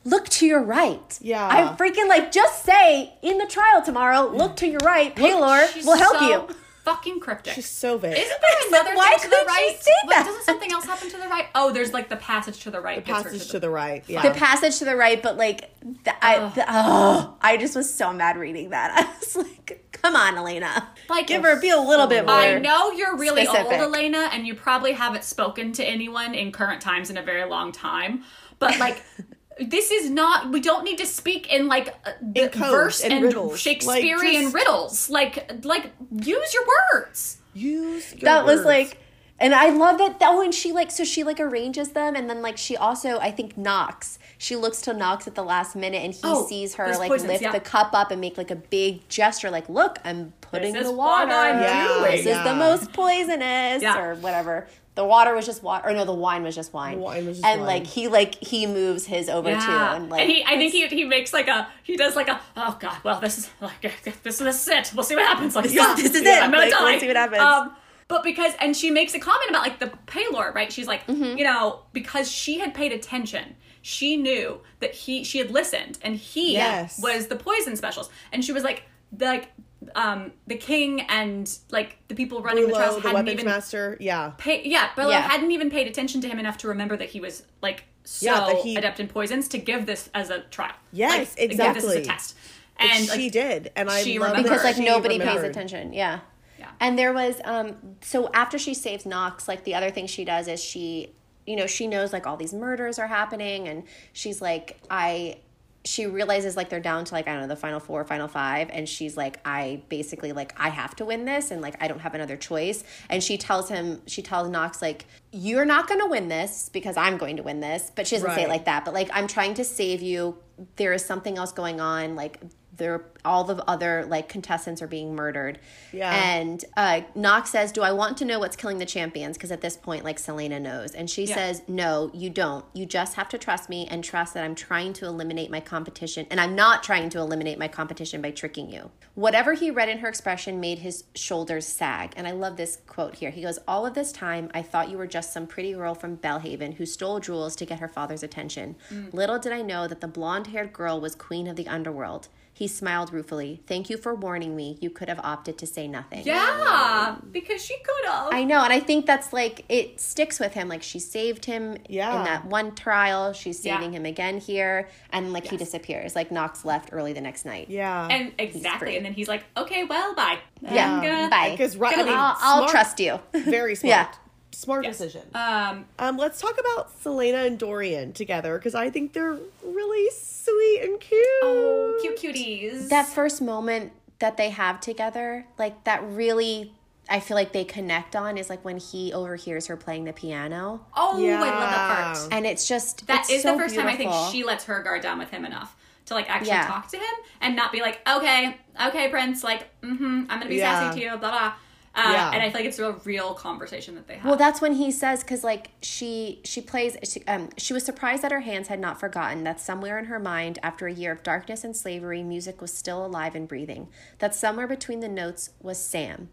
look to your right. Yeah. I freaking like just say in the trial tomorrow, look to your right. Pelor She's will help so you. Fucking cryptic. She's so vague. Isn't there (laughs) another why thing to the couldn't she right? say What- that? Doesn't something else happen to the right? Oh, there's like the passage to the right. gets her Passage to the right. Yeah. The passage to the right, but like, the, I, the, oh, I just was so mad reading that. (laughs) I was like, come on, Elena. Like, Give her, be a little bit more. I know you're really specific. old, Elena, and you probably haven't spoken to anyone in current times in a very long time. But like, (laughs) this is not. We don't need to speak in like uh, the In codes verse and and, riddles. Shakespearean Like, just- riddles. Like, like use your words. Use your that was like and i love that that when she like so she like arranges them and then like she also i think Nox she looks to Nox at the last minute and he Oh, sees her like poisons, lift yeah. the cup up and make like a big gesture like look i'm putting This the is what water I'm Yeah, doing. this is the most poisonous Yeah. or whatever the water was just water or no the wine was just wine, Wine was just and wine. like he like he moves his over too and like he, I think he, he makes like a he does like a oh god well this is like this, this is it we'll see what happens like Yeah, this is it. I'm gonna Like, die we'll see what happens. um but because and she makes a comment about like the Pelor right she's like Mm-hmm. you know because she had paid attention she knew that he she had listened and he Yes. was the poison specialist and she was like the, like um the king and like the people running the trials hadn't weapons even master. Yeah. pay yeah but Yeah. hadn't even paid attention to him enough to remember that he was like so Yeah, he- adept in poisons to give this as a trial Yes, like, Give this as exactly. a test And and she did, and I she love remembered. because like she nobody pays attention yeah Yeah. and there was um so after she saves Nox like the other thing she does is she you know she knows like all these murders are happening and she's like i she realizes like they're down to like i don't know the final four final five and she's like i basically like i have to win this and like i don't have another choice. And she tells him she tells Nox like you're not going to win this because i'm going to win this but she doesn't say it like that but like i'm trying to save you. There is something else going on. Like there all the other like contestants are being murdered. Yeah. And uh, Nox says, "Do I want to know what's killing the champions?" Because at this point, like Celaena knows, and she Yeah. says, "No, you don't. You just have to trust me and trust that I'm trying to eliminate my competition, and I'm not trying to eliminate my competition by tricking you." Whatever he read in her expression made his shoulders sag, and I love this quote here. He goes, "All of this time, I thought you were just some pretty girl from Bellhaven who stole jewels to get her father's attention. Little did I know that the blonde-haired girl was queen of the underworld." He smiled ruefully. Thank you for warning me. You could have opted to say nothing. Yeah, because she could have. I know, and I think that's like it sticks with him. Like she saved him Yeah. in that one trial, she's Yeah. saving him again here, and like he disappears. Like Nox left early the next night. Yeah. and exactly, and then he's like, "Okay, well, bye." Yeah, I'm gonna- bye. Because right, I mean, I'll, I'll trust you. Very (laughs) smart. Yeah. Smart Yes. decision. Um, Um, let's talk about Celaena and Dorian together because I think they're really sweet and cute. oh, cute cuties. that first moment that they have together, like that really. I feel like they connect on is like when he overhears her playing the piano, oh, I love that part. and it's just That it's is so the first time I think she lets her guard down with him enough to like actually Yeah. talk to him and not be like, okay, okay, Prince, like, mm-hmm, I'm gonna be Yeah. sassy to you, blah blah. Uh, Yeah. And I feel like it's a real real conversation that they have. Well, that's when he says because like she she plays she, um she was surprised that her hands had not forgotten that somewhere in her mind after a year of darkness and slavery music was still alive and breathing that somewhere between the notes was Sam.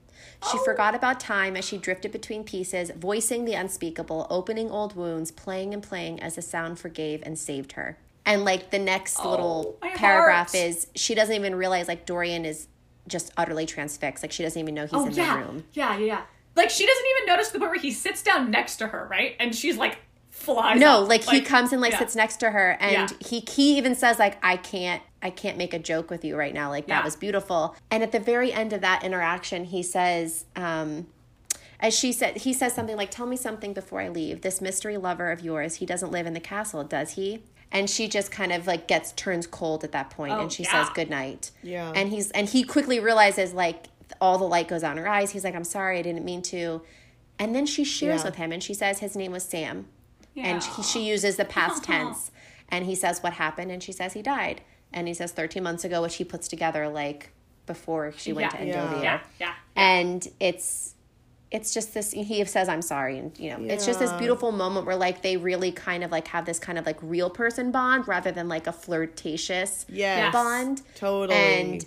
She forgot about time as she drifted between pieces, voicing the unspeakable, opening old wounds, playing and playing as the sound forgave and saved her. And like the next little paragraph heart. is she doesn't even realize like Dorian is just utterly transfixed. Like she doesn't even know he's oh in yeah, the room. yeah, yeah, yeah. Like she doesn't even notice the point where he sits down next to her, right? And she's like flies. No, up. like, he comes and like yeah. sits next to her and Yeah. he he even says like I can't I can't make a joke with you right now. Like that was beautiful. And at the very end of that interaction, he says um as she said he says something like tell me something before I leave. This mystery lover of yours, he doesn't live in the castle, does he? And she just kind of like gets turns cold at that point Oh, and she yeah. says good night. Yeah. And he's and he quickly realizes like all the light goes on her eyes. He's like I'm sorry, I didn't mean to. And then she shares Yeah. with him and she says his name was Sam and Yeah. he, she uses the past (laughs) tense and he says what happened and she says he died and he says 13 months ago which he puts together like before she went Yeah. to Yeah. Endovier yeah, yeah. and it's it's just this he says i'm sorry and you know it's just this beautiful moment where like they really kind of like have this kind of like real person bond rather than like a flirtatious Yes. bond Totally. and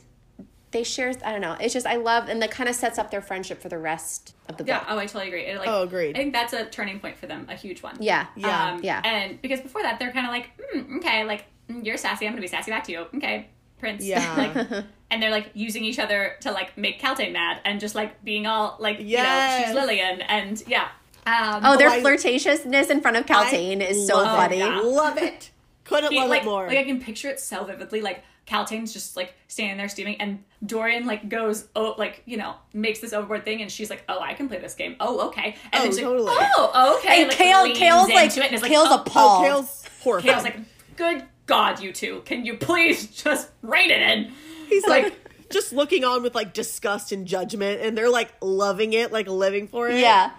they share i don't know it's just i love and that kind of sets up their friendship for the rest of the book. Yeah, oh, I totally agree. It, like, Oh, agreed. I think that's a turning point for them, a huge one. yeah Yeah. Um, Yeah. And because before that, they're kind of like, mm, okay, like, mm, you're sassy. I'm going to be sassy back to you. Okay, Prince. Yeah. (laughs) like, and they're like using each other to like make Kaltain mad and just like being all like, you know, she's Lillian. And yeah. Um, oh their I- flirtatiousn's in front of Kaltain is so love funny it. Yeah. Love it. Couldn't he- love like, it more. like I can picture it so vividly. Like Kaltain's just like standing there steaming, and Dorian like goes, oh, like you know, makes this overboard thing, and she's like, oh, I can play this game. Oh, okay. And Oh, then she's totally. like, oh, okay. And like, Chaol, leans Chaol's like, it and is like, Chaol's oh, oh. Chaol's horrified. Chaol's like, good God, you two, can you please (laughs) just rein it in? He's like (laughs) just looking on with like disgust and judgment, and they're like loving it, like living for it. Yeah.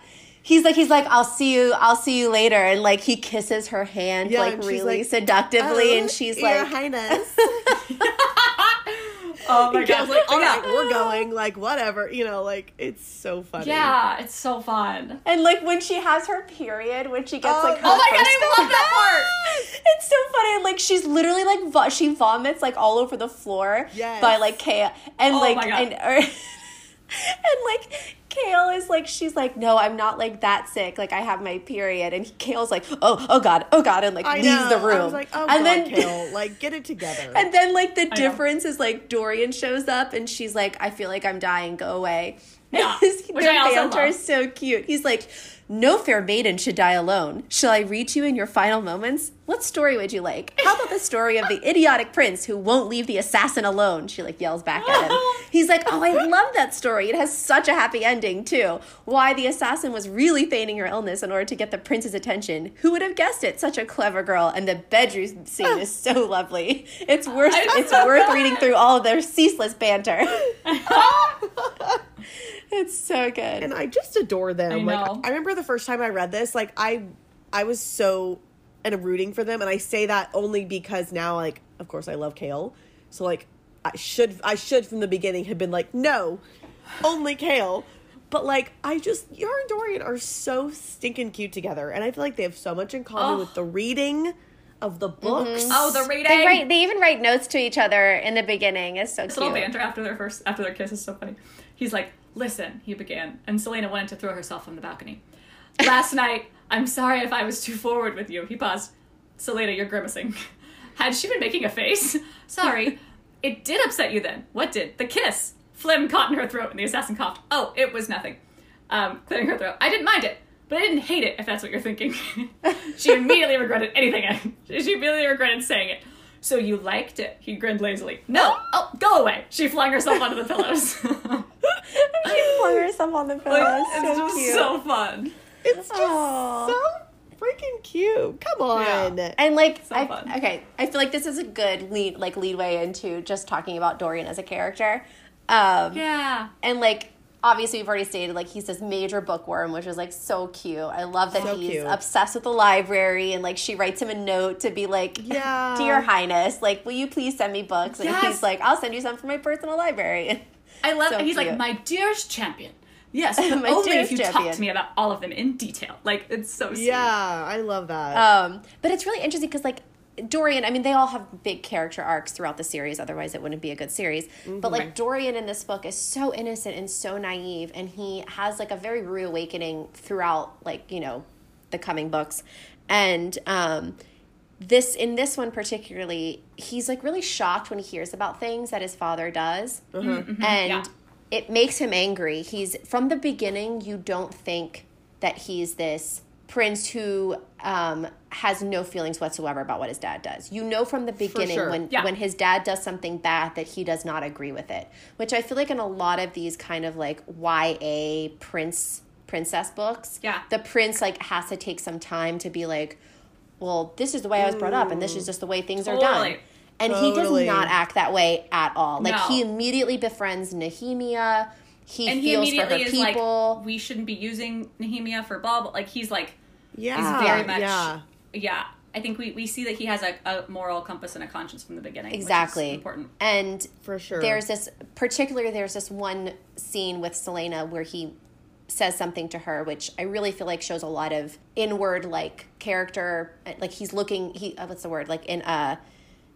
He's like he's like I'll see you I'll see you later and like he kisses her hand Yeah, like really like, seductively Oh, and she's Your like Highness. (laughs) Oh my God. like, all Yeah. right, we're going. Like whatever, you know. Like it's so funny. Yeah, it's so fun. and like when she has her period when she gets Oh, like her Oh my God, I love that part. (laughs) It's so funny and like she's literally like vo- she vomits like all over the floor Yes. by like Chaol and Oh like my God. and or, (laughs) and like Chaol is like she's like no I'm not like that sick like I have my period and Chaol's like oh oh god oh god and like I leaves know. the room I was like, oh and god, then Chaol, like get it together. (laughs) And then like the know. difference is like Dorian shows up and she's like, I feel like I'm dying, go away. (laughs) Yeah, And his- which their banter is so cute. He's like, No fair maiden should die alone. Shall I read you in your final moments? What story would you like? How about the story of the idiotic prince who won't leave the assassin alone? She like yells back at him. (laughs) He's like, Oh, I love that story. It has such a happy ending too. Why the assassin was really feigning her illness in order to get the prince's attention. Who would have guessed it? Such a clever girl. And the bedroom scene is so lovely. It's worth it's worth reading through all of their ceaseless banter. (laughs) it's so good. and I just adore them. I like. I remember the first time I read this, like I I was so and rooting for them, and I say that only because now, like, of course, I love Chaol, so like I should I should from the beginning have been like, no, only Chaol. But like I just Yara and Dorian are so stinking cute together, and I feel like they have so much in common Oh. with the reading of the mm-hmm. books. Oh, the reading. They write. They even write notes to each other in the beginning. It's so This little banter after their first after their kiss is so funny. He's like, "Listen," he began, and Celaena wanted to throw herself from the balcony. Last (laughs) night, I'm sorry if I was too forward with you. He paused. Celaena, you're grimacing. Had she been making a face? Sorry. (laughs) It did upset you then. What did? The kiss. Phlegm caught in her throat, and the assassin coughed. Oh, it was nothing. Um, clearing her throat. I didn't mind it, but I didn't hate it. If that's what you're thinking. (laughs) she immediately regretted anything. I- (laughs) she immediately regretted saying it. So you liked it? He grinned lazily. No. Oh, go away. She flung herself onto the pillows. She flung herself on the pillows. Like, so it's just cute. so fun. It's just Aw. so freaking cute. Come on. Yeah. And like, So I, fun. okay, I feel like this is a good lead, like lead way into just talking about Dorian as a character. Um, Yeah. And like, obviously, we've already stated like he's this major bookworm, which is like so cute. I love that So he's cute. obsessed with the library, and like she writes him a note to be like, (laughs) Yeah. "Dear Highness, like, will you please send me books?" And Yes. he's like, "I'll send you some from my personal library." (laughs) I love So he's like, my dearest champion. Yes, but (laughs) only if dearest you talk to me about all of them in detail. Like, it's so sweet. Yeah, I love that. Um, but it's really interesting because like Dorian, I mean, they all have big character arcs throughout the series. Otherwise, it wouldn't be a good series. But like Dorian in this book is so innocent and so naive, and he has like a very reawakening throughout, like you know, the coming books, and um, this in this one particularly, he's like really shocked when he hears about things that his father does, and yeah. It makes him angry. He's from the beginning. You don't think that he's this prince who um, has no feelings whatsoever about what his dad does. You know from the beginning sure. when Yeah. when his dad does something bad that he does not agree with it. Which I feel like in a lot of these kind of like YA prince princess books, Yeah. the prince like has to take some time to be like, well, this is the way I was brought up, and this is just the way things are done. Totally. And he does not act that way at all. Like No. he immediately befriends Nehemia. He And he feels for her immediately is people. like, we shouldn't be using Nehemia for blah, blah. Like, he's like, yeah. he's very much, Yeah. yeah. I think we, we see that he has a, a moral compass and a conscience from the beginning. which is exactly important. And For sure. there's this particularly there's this one scene with Celaena where he says something to her which I really feel like shows a lot of inward like character like he's looking he uh, what's the word like in uh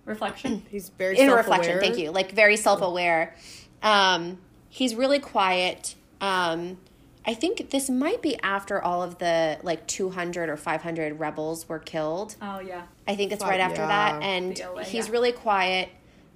Reflection. (clears throat) He's very in self-aware. reflection thank you like very self-aware um he's really quiet um i think this might be after all of the like 200 or 500 rebels were killed oh, yeah. i think it's Fuck, right after yeah. that and The OA, he's yeah. really quiet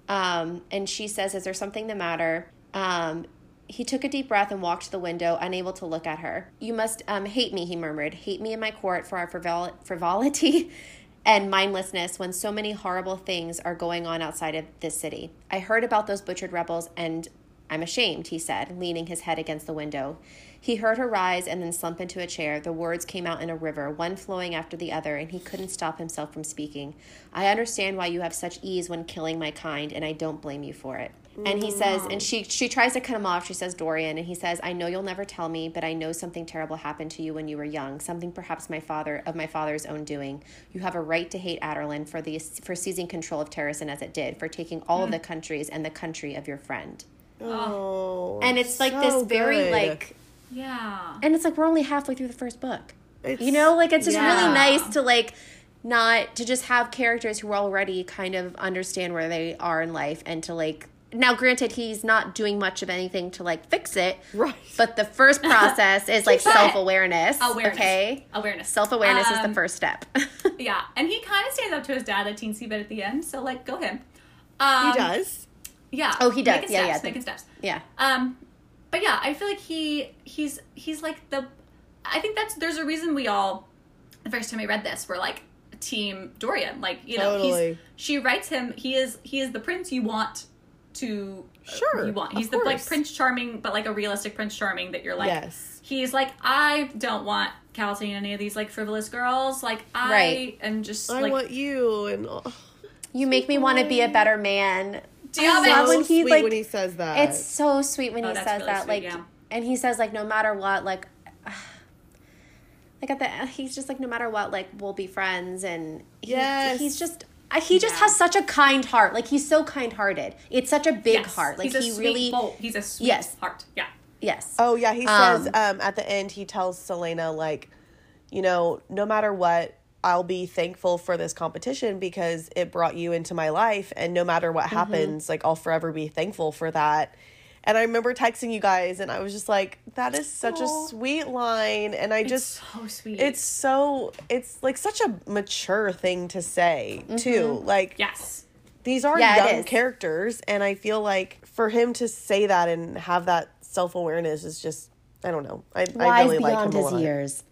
um and she says is there something the matter um he took a deep breath and walked to the window, unable to look at her. You must um, hate me, he murmured. Hate me in my court for our frivol- frivolity (laughs) and mindlessness when so many horrible things are going on outside of this city. I heard about those butchered rebels and I'm ashamed, he said, leaning his head against the window. He heard her rise and then slump into a chair. The words came out in a river, one flowing after the other, and he couldn't stop himself from speaking. I understand why you have such ease when killing my kind, and I don't blame you for it. And he says, and mm. she she tries to cut him off. She says, Dorian, and he says, I know you'll never tell me, but I know something terrible happened to you when you were young. Something perhaps my father of my father's own doing. You have a right to hate Adarlan for the for seizing control of Terrasen as it did, for taking all of the mm. countries and the country of your friend. Oh, And it's like so this very good. like Yeah. and it's like we're only halfway through the first book. It's- you know, like it's just yeah. really nice to like not to just have characters who already kind of understand where they are in life and to like now granted he's not doing much of anything to like fix it. Right. But the first process is like (laughs) self-awareness. Awareness. Okay? Awareness. Self-awareness is the Um, first step. (laughs) Yeah, and he kind of stands up to his dad a teensy bit at the end, so like, go him. Um, he does. Yeah. Oh, he does. Making Yeah, steps, yeah. Making steps. yeah. Um, but yeah, I feel like he he's he's like the. I think that's there's a reason we all the first time I read this were like team Dorian. Like you know Totally. he's she writes him he is he is the prince you want to uh, Sure, you want he's the like. Prince Charming but like a realistic Prince Charming that you're like Yes. he's like I don't want counseling any of these like frivolous girls like I Right. am just I like want you, and oh, You make me want to be a better man. Damn I it. love so when he sweet like when he says that. It's so sweet when Oh, he says really that. sweet, like, yeah. and he says like, no matter what, like, (sighs) like at the he's just like, no matter what, like, we'll be friends, and he, Yes. he's just I- he just Yeah. has such a kind heart. Like he's so kind-hearted. It's such a big Yes. heart. Like he's a he sweet really bolt. He's a sweet Yes. heart. Yeah. yes. Oh yeah, he Um, says um, at the end he tells Celaena like, you know, no matter what, I'll be thankful for this competition because it brought you into my life, and no matter what Mm-hmm. happens, like I'll forever be thankful for that. And I remember texting you guys, and I was just like, that is such Aw. a sweet line, and I just. so sweet. It's so it's like such a mature thing to say too. Like yes. these are Mm-hmm. Yeah, young characters and i feel like for him to say that and have that self-awareness is just i don't know i, I Wise really like beyond him a his lot. years.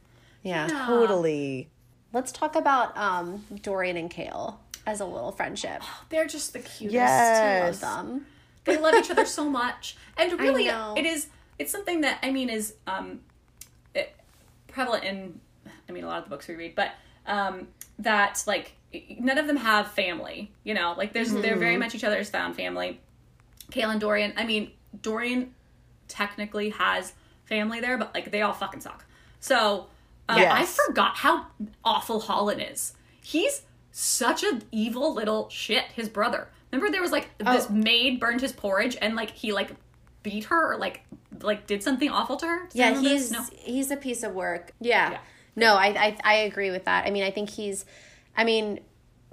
Yeah. totally Let's talk about um, Dorian and Chaol as a little friendship. (gasps) They're just the cutest. yes Love them. They love each other so much. And really it is it's something that I mean is um it, prevalent in I mean a lot of the books we read, but um that like none of them have family, you know? Like there's they're Mm-hmm. very much each other's found family. And Dorian, I mean, Dorian technically has family there, but like they all fucking suck. So uh, Yes. I forgot how awful Hollin is. He's such an evil little shit. His brother. Remember, there was like this Oh. maid burned his porridge, and like he like beat her or like like did something awful to her. Does Yeah, he's no. he's a piece of work. Yeah. Yeah. No, I, I I agree with that. I mean, I think he's I mean,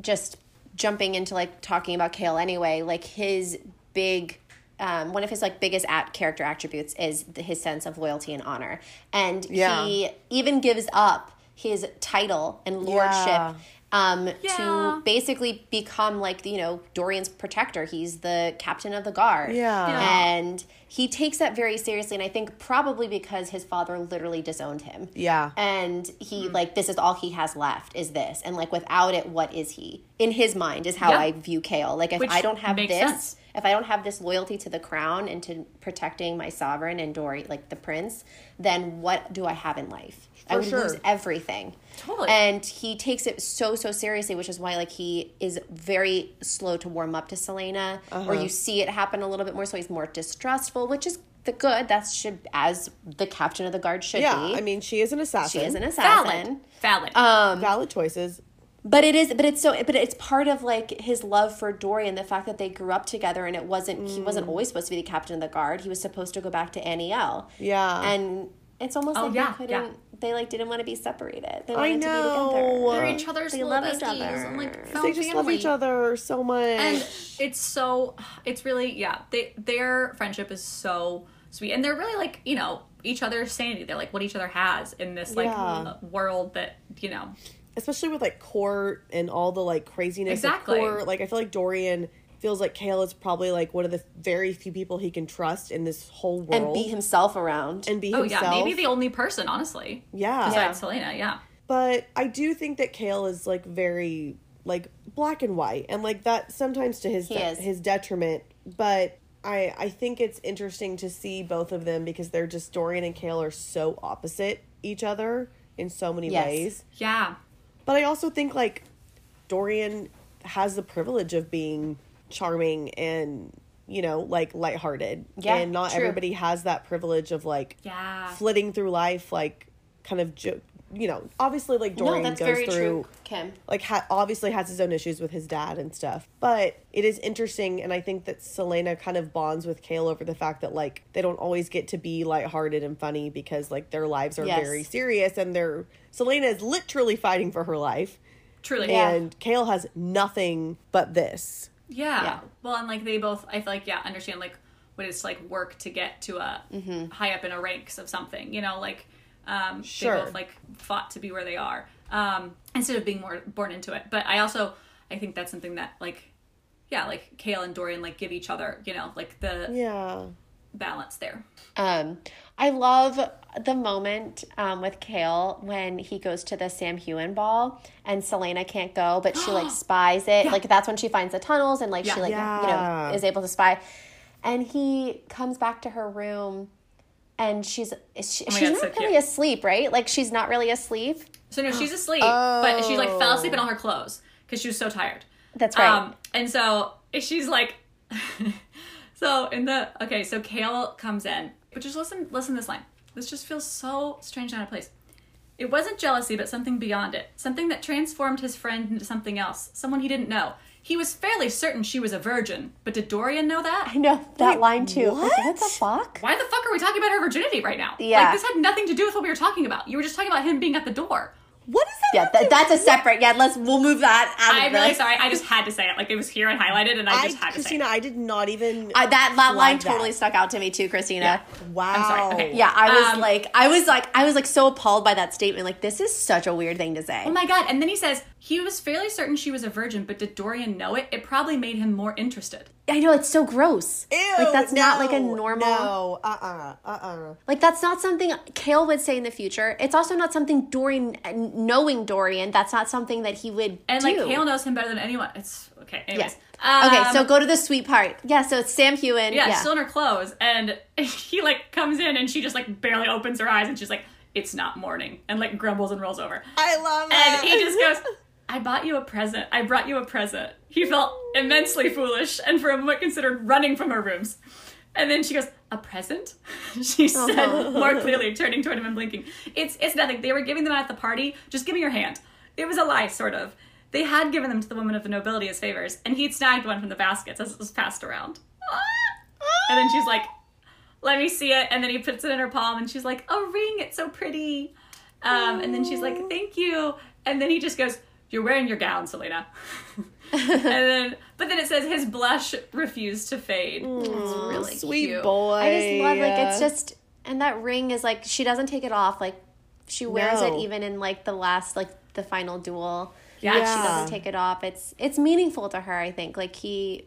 just jumping into like talking about Chaol anyway, like his big um, one of his like biggest at character attributes is the, his sense of loyalty and honor, and Yeah. he even gives up his title and lordship Yeah. Um, Yeah. to basically become like you know Dorian's protector. He's the captain of the guard. Yeah. Yeah. and he takes that very seriously, and I think probably because his father literally disowned him. yeah And he like this is all he has left is this, and like without it, what is he? In his mind is how Yeah. I view Chaol. Like if Which I don't have this, sense. If I don't have this loyalty to the crown and to protecting my sovereign and Dory, like the prince, then what do I have in life? I would sure. lose everything. Totally. And he takes it so so seriously, which is why like he is very slow to warm up to Celaena, Uh-huh. or you see it happen a little bit more. So he's more distrustful, which is the good. That should as the captain of the guard should yeah be. i mean she is an assassin she is an assassin. Valid. Valid. Um, valid choices but it is, but it's so, but it's part of like his love for Dorian, the fact that they grew up together, and it wasn't he Mm. wasn't always supposed to be the captain of the guard. He was supposed to go back to Anielle. Yeah. and it's almost Oh, like yeah, they couldn't. They like didn't want to be separated. They I wanted know. to be together. They're each other's They little love each besties other. and like they found just love each other so much and it's so it's really yeah they their friendship is so sweet and they're really like you know each other's sanity they're like what each other has in this like Yeah. world that you know especially with like court and all the like craziness Exactly. of court like i feel like dorian feels like Chaol is probably like one of the very few people he can trust in this whole world. and be himself around. and be oh himself. yeah maybe the only person honestly. Yeah. Besides Celaena yeah. But i do think that Chaol is like very like black and white and like that sometimes to his He is. his detriment. But i i think it's interesting to see both of them because they're just dorian and Chaol are so opposite each other in so many Yes. ways. Yeah but I also think like Dorian has the privilege of being charming and you know like lighthearted. Yeah, and not true. everybody has that privilege of like yeah flitting through life like kind of jo- you know obviously like no, Dorian that's goes very through true, Kim. like ha- obviously has his own issues with his dad and stuff but it is interesting and i think that Celaena kind of bonds with Chaol over the fact that like they don't always get to be lighthearted and funny because like their lives are Yes. very serious and they're Celaena is literally fighting for her life truly Yeah. and Chaol has nothing but this Yeah. Yeah. Well, and like they both, I feel like, yeah, understand like what it's like work to get to a Mm-hmm. high up in a ranks of something. You know, like um, Sure. they both like fought to be where they are um, instead of being more born into it. But I also, I think that's something that like, yeah, like Chaol and Dorian like give each other, you know, like the yeah balance there. Um, I love the moment um, with Chaol when he goes to the Samhuinn ball and Celaena can't go, but she like (gasps) spies it. Like that's when she finds the tunnels and like Yeah. she like you know is able to spy. And he comes back to her room, and she's she, Oh she's God, so not really asleep, right? Like she's not really asleep. So no, she's asleep, but she like fell Oh. asleep in all her clothes because she was so tired. That's right. Um, and so she's like, (laughs) so in the okay, so Chaol comes in, but just listen, listen to this line. This just feels so strange and out of place. It wasn't jealousy, but something beyond it. Something that transformed his friend into something else. Someone he didn't know. He was fairly certain she was a virgin, but did Dorian know that? I know that Wait, line too. Like, what? what the fuck? Why the fuck are we talking about her virginity right now? Yeah. Like, this had nothing to do with what we were talking about. You were just talking about him being at the door. What is that? Yeah, that, that's a separate. Yeah, let's we'll move that out of I'm really sorry. I just had to say it. Like, it was here and highlighted, and I I, just had to Christina, say it. I did not even. Uh, that, that line that. totally stuck out to me too, Christina. Yeah. Wow. I'm sorry. Okay. Yeah, I was Um, like, I was like, I was like so appalled by that statement. Like, this is such a weird thing to say. Oh my god. And then he says, he was fairly certain she was a virgin, but did Dorian know it? It probably made him more interested. I know it's so gross. Ew, like that's not like a normal. No, uh, uh, uh, uh. Like that's not something Chaol would say in the future. It's also not something Dorian, knowing Dorian, that's not something that he would And do. like, Hale knows him better than anyone. It's okay. Yeah. Anyways. okay, Um, so go to the sweet part. Yeah, so it's Samhuinn. Yeah, Yeah, still in her clothes, and (laughs) he like comes in, and she just like barely opens her eyes, and she's like, "It's not morning," and like grumbles and rolls over. I love it. And he just goes, I bought you a present. I brought you a present. He felt immensely foolish and for a moment considered running from her rooms. And then she goes, A present? (laughs) She said more clearly, turning toward him and blinking. It's it's nothing. They were giving them at the party. Just give me your hand. It was a lie, sort of. They had given them to the woman of the nobility as favors, and he'd snagged one from the baskets as it was passed around. And then she's like, let me see it. And then he puts it in her palm and she's like, a ring, it's so pretty. Um, and then she's like, thank you. And then he just goes, you're wearing your gown, Celaena. (laughs) and then, but then it says his blush refused to fade. it's really Sweet cute. boy. I just love like it's just and that ring is like she doesn't take it off. Like she wears No. it even in like the last like the final duel. Yeah. Like, she doesn't take it off. It's it's meaningful to her. I think like he.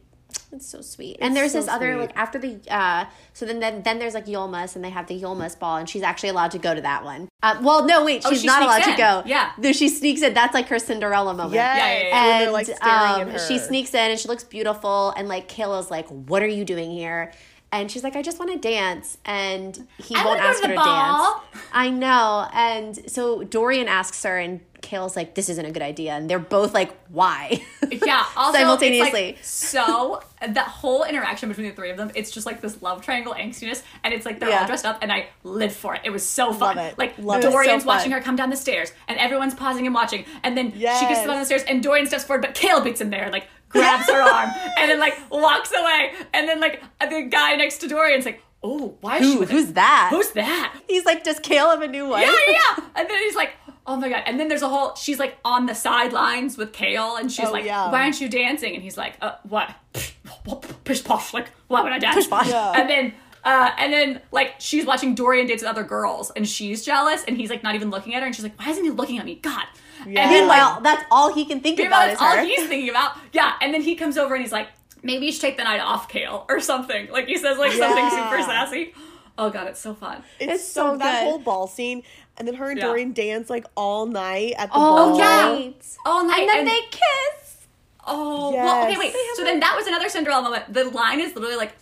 It's so sweet. and there's so this other sweet. like after the uh so then then, then there's like Yulemas and they have the Yulemas ball and she's actually allowed to go to that one. Uh, well, no, wait, Oh, she's she not allowed sneaks to go. Yeah. No, she sneaks in. That's like her Cinderella moment. Yes. Yeah, yeah, yeah. And like um, she sneaks in and she looks beautiful. And like Chaol's like, "What are you doing here?" And she's like, "I just want to dance." And he I won't ask to her to ball. dance. I know. And so Dorian asks her, and Chaol's like, "This isn't a good idea." And they're both like, "Why?" (laughs) Yeah, also Simultaneously. Like, so that whole interaction between the three of them, it's just like this love triangle angstiness, and it's like they're Yeah. all dressed up, and I lived for it. It was so fun. Love it. Like Love. Dorian's So watching her come down the stairs, and everyone's pausing and watching, and then she gets Yes. to the bottom of the stairs, and Dorian steps forward, but Chaol beats him there, like grabs her (laughs) arm, and then like walks away, and then like the guy next to Dorian's like, oh, why is she Who, who's that? Who's that? He's like, "Does Chaol have a new wife?" yeah, yeah, yeah. And then he's like, oh my god. And then there's a whole, she's like on the sidelines with Chaol, and she's Oh, like, yeah. why aren't you dancing? And he's like, uh, what? (laughs) Pish posh, like, why would I dance? Pish posh. Yeah. And then, uh, and then like she's watching Dorian date with other girls, and she's jealous, and he's like not even looking at her, and she's like, why isn't he looking at me? God. Yeah. And then like, Meanwhile, that's all he can think Meanwhile, about that's is her. all he's thinking about. Yeah, and then he comes over and he's like, maybe you should take the night off, Chaol, or something. Like he says like something super sassy. Oh god, it's so fun. It's, It's so, so that whole ball scene, and then her and Yeah. Dorian dance like all night at the ball. Oh, ball. yeah. All night And then and- they kiss. Oh, well, okay, wait. So then that was another Cinderella moment. The line is literally like,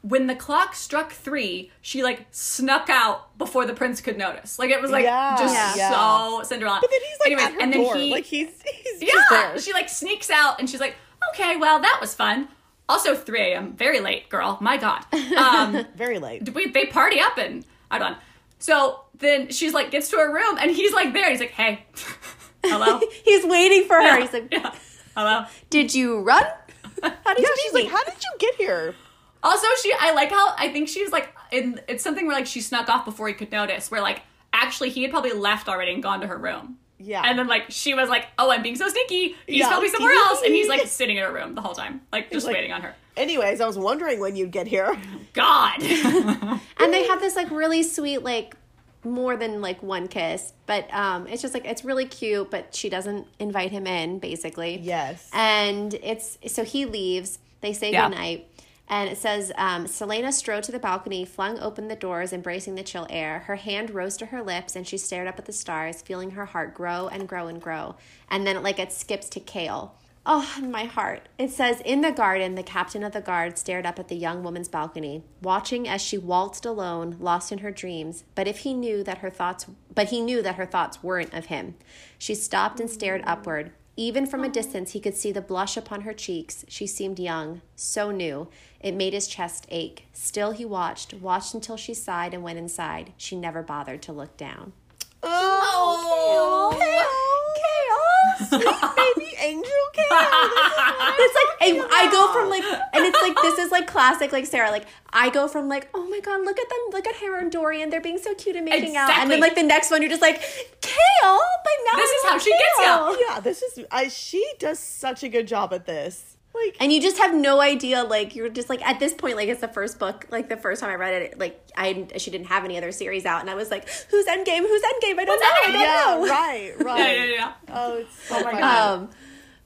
when the clock struck three, she like snuck out before the prince could notice. Like it was like Yeah. just Yeah. so Cinderella. But then he's like Anyways, at her and then door, he, like he's he's yeah, just there. she like sneaks out and she's like, okay, well that was fun. Also 3 a.m. Very late, girl. My God. (laughs) Um, Very late. we, they party up and I don't. So then she's like gets to her room and he's like there. He's like, hey, (laughs) hello. (laughs) He's waiting for her. He's like, yeah. hello. "Did you run? How did Yeah, you she's like, how did you get here? Also, she I like how I think she's like in it's something where like she snuck off before he could notice. Where like actually he had probably left already and gone to her room. Yeah. And then like she was like, "Oh, I'm being so sneaky. He's Yeah. probably somewhere else," and he's like (laughs) sitting in her room the whole time, like just like- waiting on her. Anyways, I was wondering when you'd get here. (laughs) God. (laughs) and they have this like really sweet like more than like one kiss but um it's just like it's really cute but she doesn't invite him in basically Yes. and it's so he leaves they say Yeah. goodnight and it says um, Celaena strode to the balcony flung open the doors embracing the chill air her hand rose to her lips and she stared up at the stars feeling her heart grow and grow and grow and then like it skips to Chaol Oh, my heart. It says, In the garden, the captain of the guard stared up at the young woman's balcony, watching as she waltzed alone, lost in her dreams. But if he knew that her thoughts, but he knew that her thoughts weren't of him. She stopped and stared upward. Even from a distance, he could see the blush upon her cheeks. She seemed young, so new. It made his chest ache. Still, he watched, watched until she sighed and went inside. She never bothered to look down. Oh, oh Chaos. (laughs) chaos. baby angel chaos. It's like I, I go from like, and it's like this is like classic, like Sarah. Like I go from like, oh my god, look at them, look at Hera and Dorian, they're being so cute and making out, and then like the next one, you're just like, Chaol, but now This is how she gets. Chaol." yeah, this is. I, she does such a good job at this. Like, And you just have no idea, like you're just like at this point, like it's the first book, like the first time I read it, like I she didn't have any other series out, and I was like, who's Endgame? Who's Endgame? I don't know. I don't yeah, know. right, right. (laughs) Yeah, yeah, yeah. Oh, it's so my. God. Um,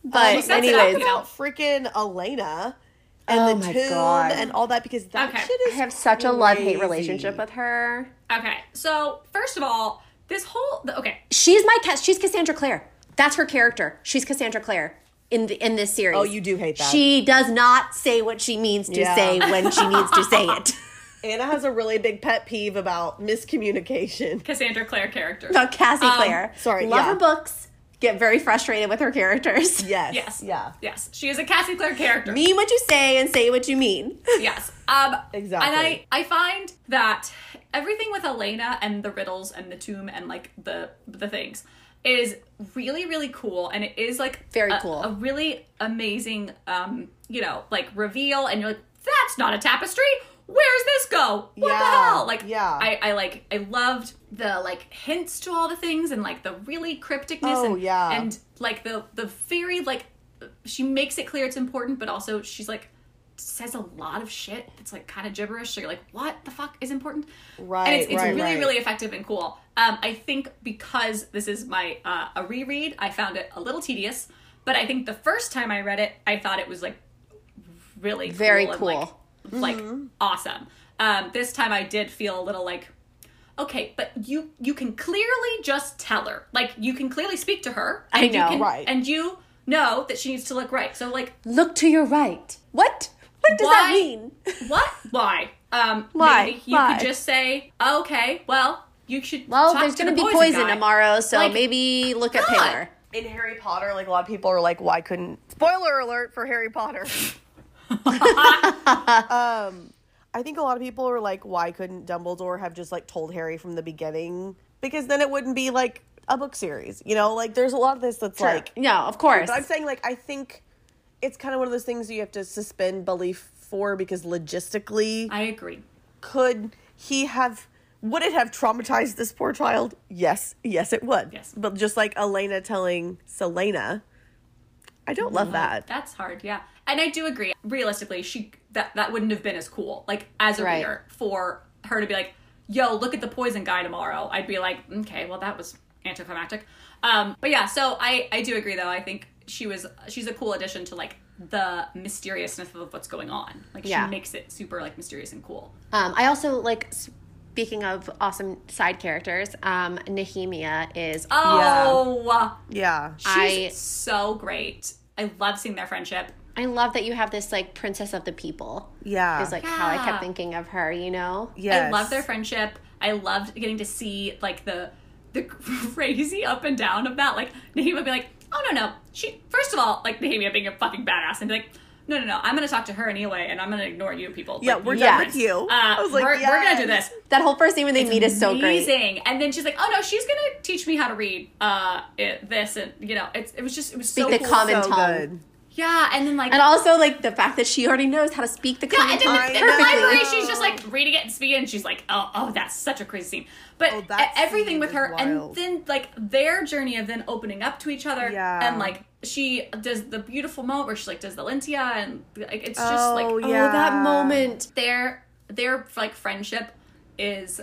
but Um, sets it anyways, you about freaking Elena and Oh the my tomb God. and all that because that Okay. shit I have such a love hate relationship with her. Okay, so first of all, this whole okay, She's my Cass- she's Cassandra Clare. That's her character. She's Cassandra Clare in the in this series. Oh, you do hate that. She does not say what she means to Yeah. say when she needs to say it. (laughs) Anna has a really big pet peeve about miscommunication. Cassandra Clare character. About Cassie Um, Clare. sorry, love yeah. her books. Get very frustrated with her characters. (laughs) Yes. Yes. Yeah. Yes, she is a Cassie Clare character. Mean what you say and say what you mean. (laughs) yes. Um, Exactly. And I, I find that everything with Elena and the riddles and the tomb and like the the things is really really cool and it is like Very a- cool. a really amazing um you know like reveal and you're like that's not a tapestry where's this go what the hell like yeah. I, I like i loved the like hints to all the things and like the really crypticness Oh, and yeah. and like the the very like she makes it clear it's important but also she's like says a lot of shit that's like kind of gibberish so you're like what the fuck is important Right, and it's, it's right, really right. really effective and cool um i think because this is my uh a reread i found it a little tedious but i think the first time i read it i thought it was like really Very cool, and, like, like awesome um this time i did feel a little like okay but you you can clearly just tell her like you can clearly speak to her I know. can, Right. and you know that she needs to look right so like Look to your right. What? What does that mean? what why um (laughs) Why? maybe you Why? could just say okay well you should Well, talk there's to going the to be poison guy. tomorrow, so Like, maybe look at God. Pelor. In Harry Potter, like a lot of people are like, why couldn't. Spoiler alert for Harry Potter. (laughs) (laughs) um, I think a lot of people are like, why couldn't Dumbledore have just like told Harry from the beginning? Because then it wouldn't be like a book series, you know? Like, there's a lot of this that's like. yeah, of course. But I'm saying, like, I think it's kind of one of those things you have to suspend belief for because logistically, i agree could he have would it have traumatized this poor child yes yes it would Yes. but just like elena telling Celaena i don't love that That's hard, yeah. And I do agree. Realistically, she that that wouldn't have been as cool. Like as a Right. reader, for her to be like, "Yo, look at the poison guy tomorrow." I'd be like, "Okay, well that was anticlimactic." Um, but yeah, so I I do agree though. I think she was she's a cool addition to like the mysteriousness of what's going on. Like Yeah. she makes it super like mysterious and cool. Um, I also like speaking of awesome side characters. Um, Nehemia is Oh, yeah she's I- so great. I love seeing their friendship. I love that you have this like princess of the people. yeah Is like how I kept thinking of her. You know. yeah. I love their friendship. I loved getting to see like the the (laughs) crazy up and down of that. Like Nehemia would be like, oh no no, she first of all like Nehemia being a fucking badass and be like, no no no, I'm gonna talk to her anyway, and I'm gonna ignore you people. yeah Like, we're Yeah. done with you Uh, i was like we're, we're gonna do this. That whole first scene when they meet is so great. Amazing. And then she's like, oh no, she's gonna teach me how to read uh it, this and you know it's it was just it was Speak so the cool. common so tongue. good yeah, and then like And also like the fact that she already knows how to speak the Yeah, common and then in the, in the perfectly. library, she's just like reading it and speaking, and she's like, "Oh, oh, that's such a crazy scene." But Oh, everything scene with her, wild. and then like their journey of then opening up to each other, Yeah. and like she does the beautiful moment where she like does the Lintia, and like it's just Oh, like Oh, yeah. that moment. their their like friendship is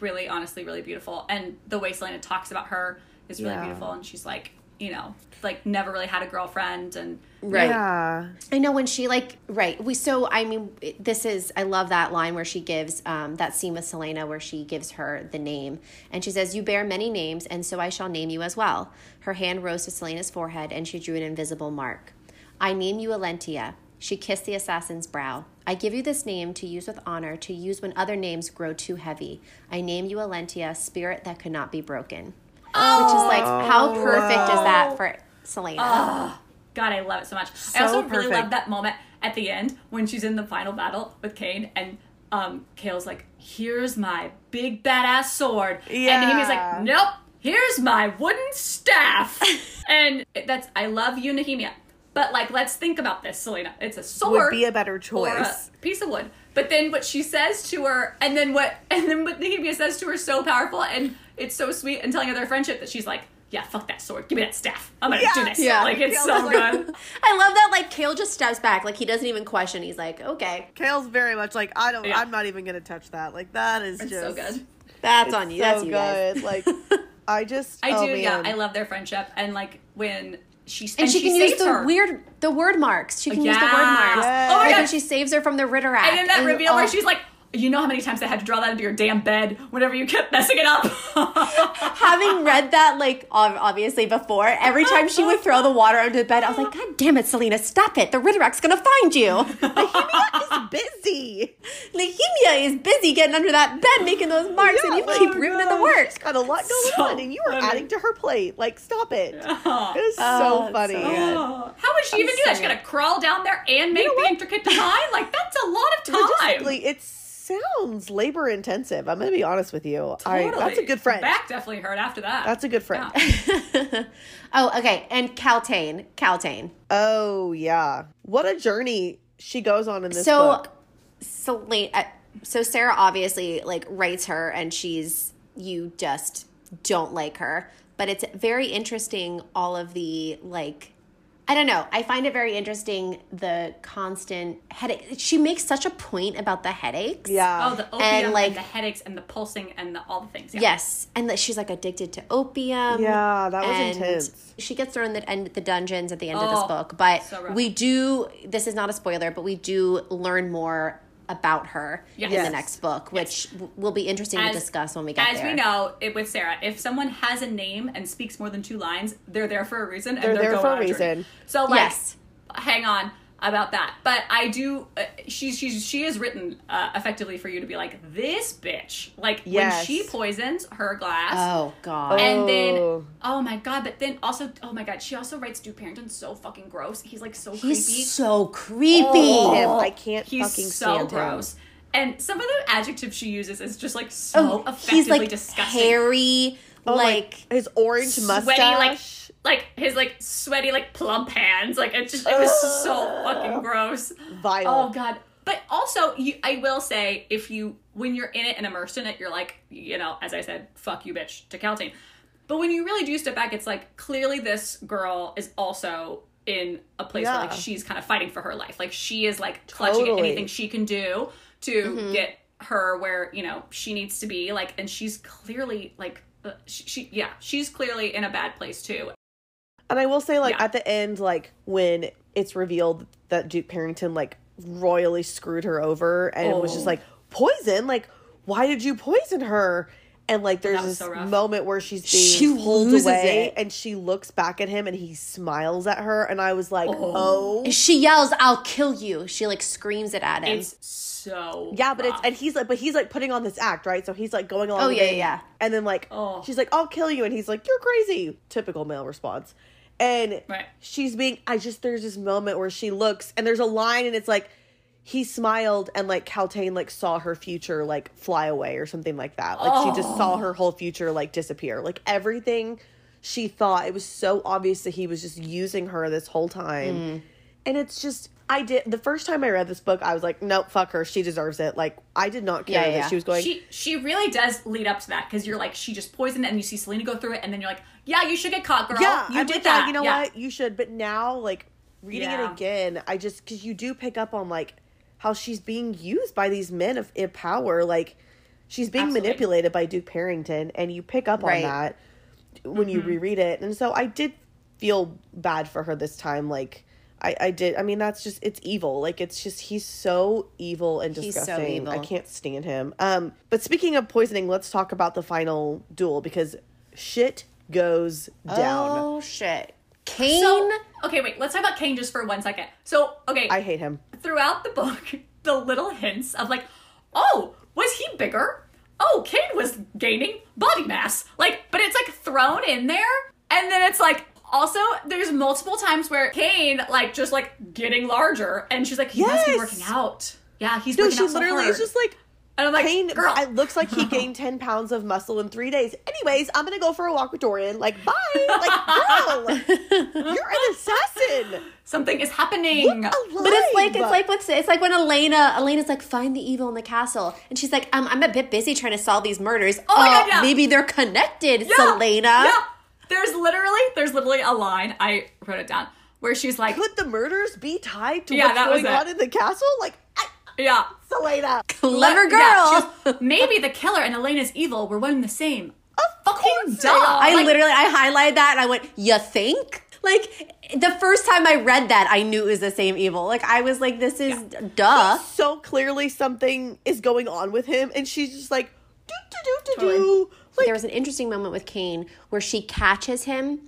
really honestly really beautiful and the way Celaena talks about her is really Yeah. beautiful and she's like you know like never really had a girlfriend and Right. yeah I know when she like right. We so I mean this is I love that line where she gives um, that scene with Celaena where she gives her the name and she says you bear many names and so I shall name you as well. Her hand rose to Celaena's forehead and she drew an invisible mark. I name you Elentiya. She kissed the assassin's brow. I give you this name to use with honor, to use when other names grow too heavy. I name you Elentiya, spirit that could not be broken. Which is like, how perfect is that for Celaena? God, I love it so much. I So also really love that moment at the end when she's in the final battle with Cain and um, Chaol's like, "Here's my big badass sword," Yeah. and Nehemia's like, "Nope, here's my wooden staff." (laughs) and that's I love you, Nehemia, but like, let's think about this, Celaena. It's a sword Would be a better or a choice. piece of wood. But then what she says to her, and then what, (laughs) and then what Nehemia says to her, is so powerful, and it's so sweet, and telling her their friendship that she's like, "Yeah, fuck that sword. Give me that staff. I'm gonna Yeah. do this." Yeah. like it's Chaol's so like- good. (laughs) I love that like Chaol just steps back, like he doesn't even question. He's like, okay, Chaol's very much like I don't. Yeah. I'm not even gonna touch that. Like that is It's just so good. that's it's on you. So that's you guys. good. Like (laughs) I just. I oh, do, yeah. I love their friendship, and like when she And, she, can use the her. weird, the word marks. She can use the word marks. Yes. Oh my Like god! when she saves her from the Ridderak. and then that And- reveal where oh. she's like, "You know how many times I had to draw that into your damn bed whenever you kept messing it up." (laughs) having read that like obviously before every time she would throw the water under the bed i was like god damn it Celaena stop it the Ridderak's gonna find you (laughs) It's busy. Nehemia is busy getting under that bed making those marks and you like, keep oh ruining the work She's got a lot going So on, and you are funny. adding to her plate. Like, stop it. (laughs) Oh, it Oh, is Oh, so funny. so oh. good. How would she even do that? She's gonna crawl down there and make know the intricate design? Like that's a lot of time. Logistically, it sounds labor intensive. I'm gonna be honest with you. I, that's a good friend. Back definitely hurt after that. That's a good friend. Yeah. (laughs) oh okay and Kaltain Kaltain Oh yeah, what a journey she goes on in this so book. Celaena, uh, so Sarah obviously like writes her, and she's you just don't like her. But it's very interesting. All of the like, I don't know. I find it very interesting the constant headache. She makes such a point about the headaches. Yeah. Oh, the opium and, like- the headaches and the pulsing and the, all the things. Yeah. Yes, and that she's like addicted to opium. Yeah, that was and intense. She gets thrown in the end the dungeons at the end of this Oh, book, but so we do. This is not a spoiler, but we do learn more about her in the next book, which w will be interesting to discuss when we get As there. As we know it, with Sarah, if someone has a name and speaks more than two lines, they're there for a reason. And They're they're, there going for a on journey. reason. So like, Yes. hang on about that. But I do. Uh, she's she's she is written uh, effectively for you to be like this bitch. Like Yes. when she poisons her glass. Oh God. And then, Oh. oh my god! But then also, oh my god, she also writes Duke Perrington so fucking gross. He's like so He's creepy. so creepy. Oh. Him, I can't He's fucking so stand gross. him. And some of the adjectives she uses is just like so Oh, effectively he's like disgusting. hairy, Oh, like his orange sweaty, mustache. like like his like sweaty, like plump hands. Like it just it was so fucking gross. vile. Oh god. But also, you, I will say, if you when you're in it and immersed in it, you're like, you know, as I said, fuck you, bitch, to Kaltain. But when you really do step back, it's like clearly this girl is also in a place where like she's kind of fighting for her life. Like she is like clutching Totally. at anything she can do to Mm-hmm. get her where you know she needs to be. Like, and she's clearly like, uh, she, she yeah, she's clearly in a bad place too. And I will say, like Yeah. at the end, like when it's revealed that Duke Perrington like royally screwed her over and it was just Oh. like poison, like why did you poison her? And like there's this so moment where she's She being pulled loses away it. and she looks back at him and he smiles at her and I was like, oh, oh. she yells, "I'll kill you!" She like screams it at him. It's so Yeah, but it's and he's like, but he's like putting on this act, right? So he's like going along. Oh, with yeah, it, yeah. And then like, Oh. she's like, "I'll kill you," and he's like, "You're crazy." Typical male response. And Right. she's being. I just there's this moment where she looks and there's a line and it's like, he smiled and like Kaltain like saw her future like fly away or something like that. Like she just saw her whole future like disappear. Like everything she thought it was so obvious that he was just using her this whole time. Mm. And it's just I did the first time I read this book, I was like, nope, fuck her. She deserves it. Like I did not care Yeah, that she was going. she she really does lead up to that because you're like she just poisoned and you see Celaena go through it and then you're like yeah you should get caught girl yeah, you I'm did like, that yeah, you know Yeah. what? You should. But now, like reading it again, I just because you do pick up on like how she's being used by these men of in power. Like she's being Absolutely. manipulated by Duke Perrington, and you pick up Right. on that when you Mm-hmm. reread it. And so I did feel bad for her this time. Like. I, I did. I mean, that's just it's evil. Like it's just he's so evil and He's so disgusting. I can't stand him. Um, but speaking of poisoning, let's talk about the final duel because shit goes down. Oh shit, Cain. so okay wait let's talk about Cain just for one second so okay I hate him. throughout the book (laughs) the little hints of like oh was he bigger oh Cain was gaining body mass like but it's like thrown in there and then it's like also there's multiple times where Cain like just like getting larger and she's like he must be Yes. working out Yeah, he's No, working she out so literally hard. is just like and I'm like, gained. girl, It looks like he (laughs) gained ten pounds of muscle in three days. Anyways, I'm gonna go for a walk with Dorian. Like, bye. Like, girl, (laughs) you're an assassin. something is happening. But it's like it's like what's it's like when Elena Elena's like find the evil in the castle and she's like um, I'm a bit busy trying to solve these murders. Oh my God, yeah. maybe they're connected, Yeah, Celaena. Yeah. There's literally there's literally a line I wrote it down where she's like, could the murders be tied to Yeah, what's that going it. on in the castle? Like, I, yeah. Celaena. Clever girl. Yeah, she Maybe the killer and Elena's evil were one and the same. Of Fucking duh. I Like, literally I highlighted that and I went, "You think?" Like the first time I read that, I knew it was the same evil. Like I was like, "This is duh." so clearly something is going on with him, and she's just like, do do do do do. Like, there was an interesting moment with Kane where she catches him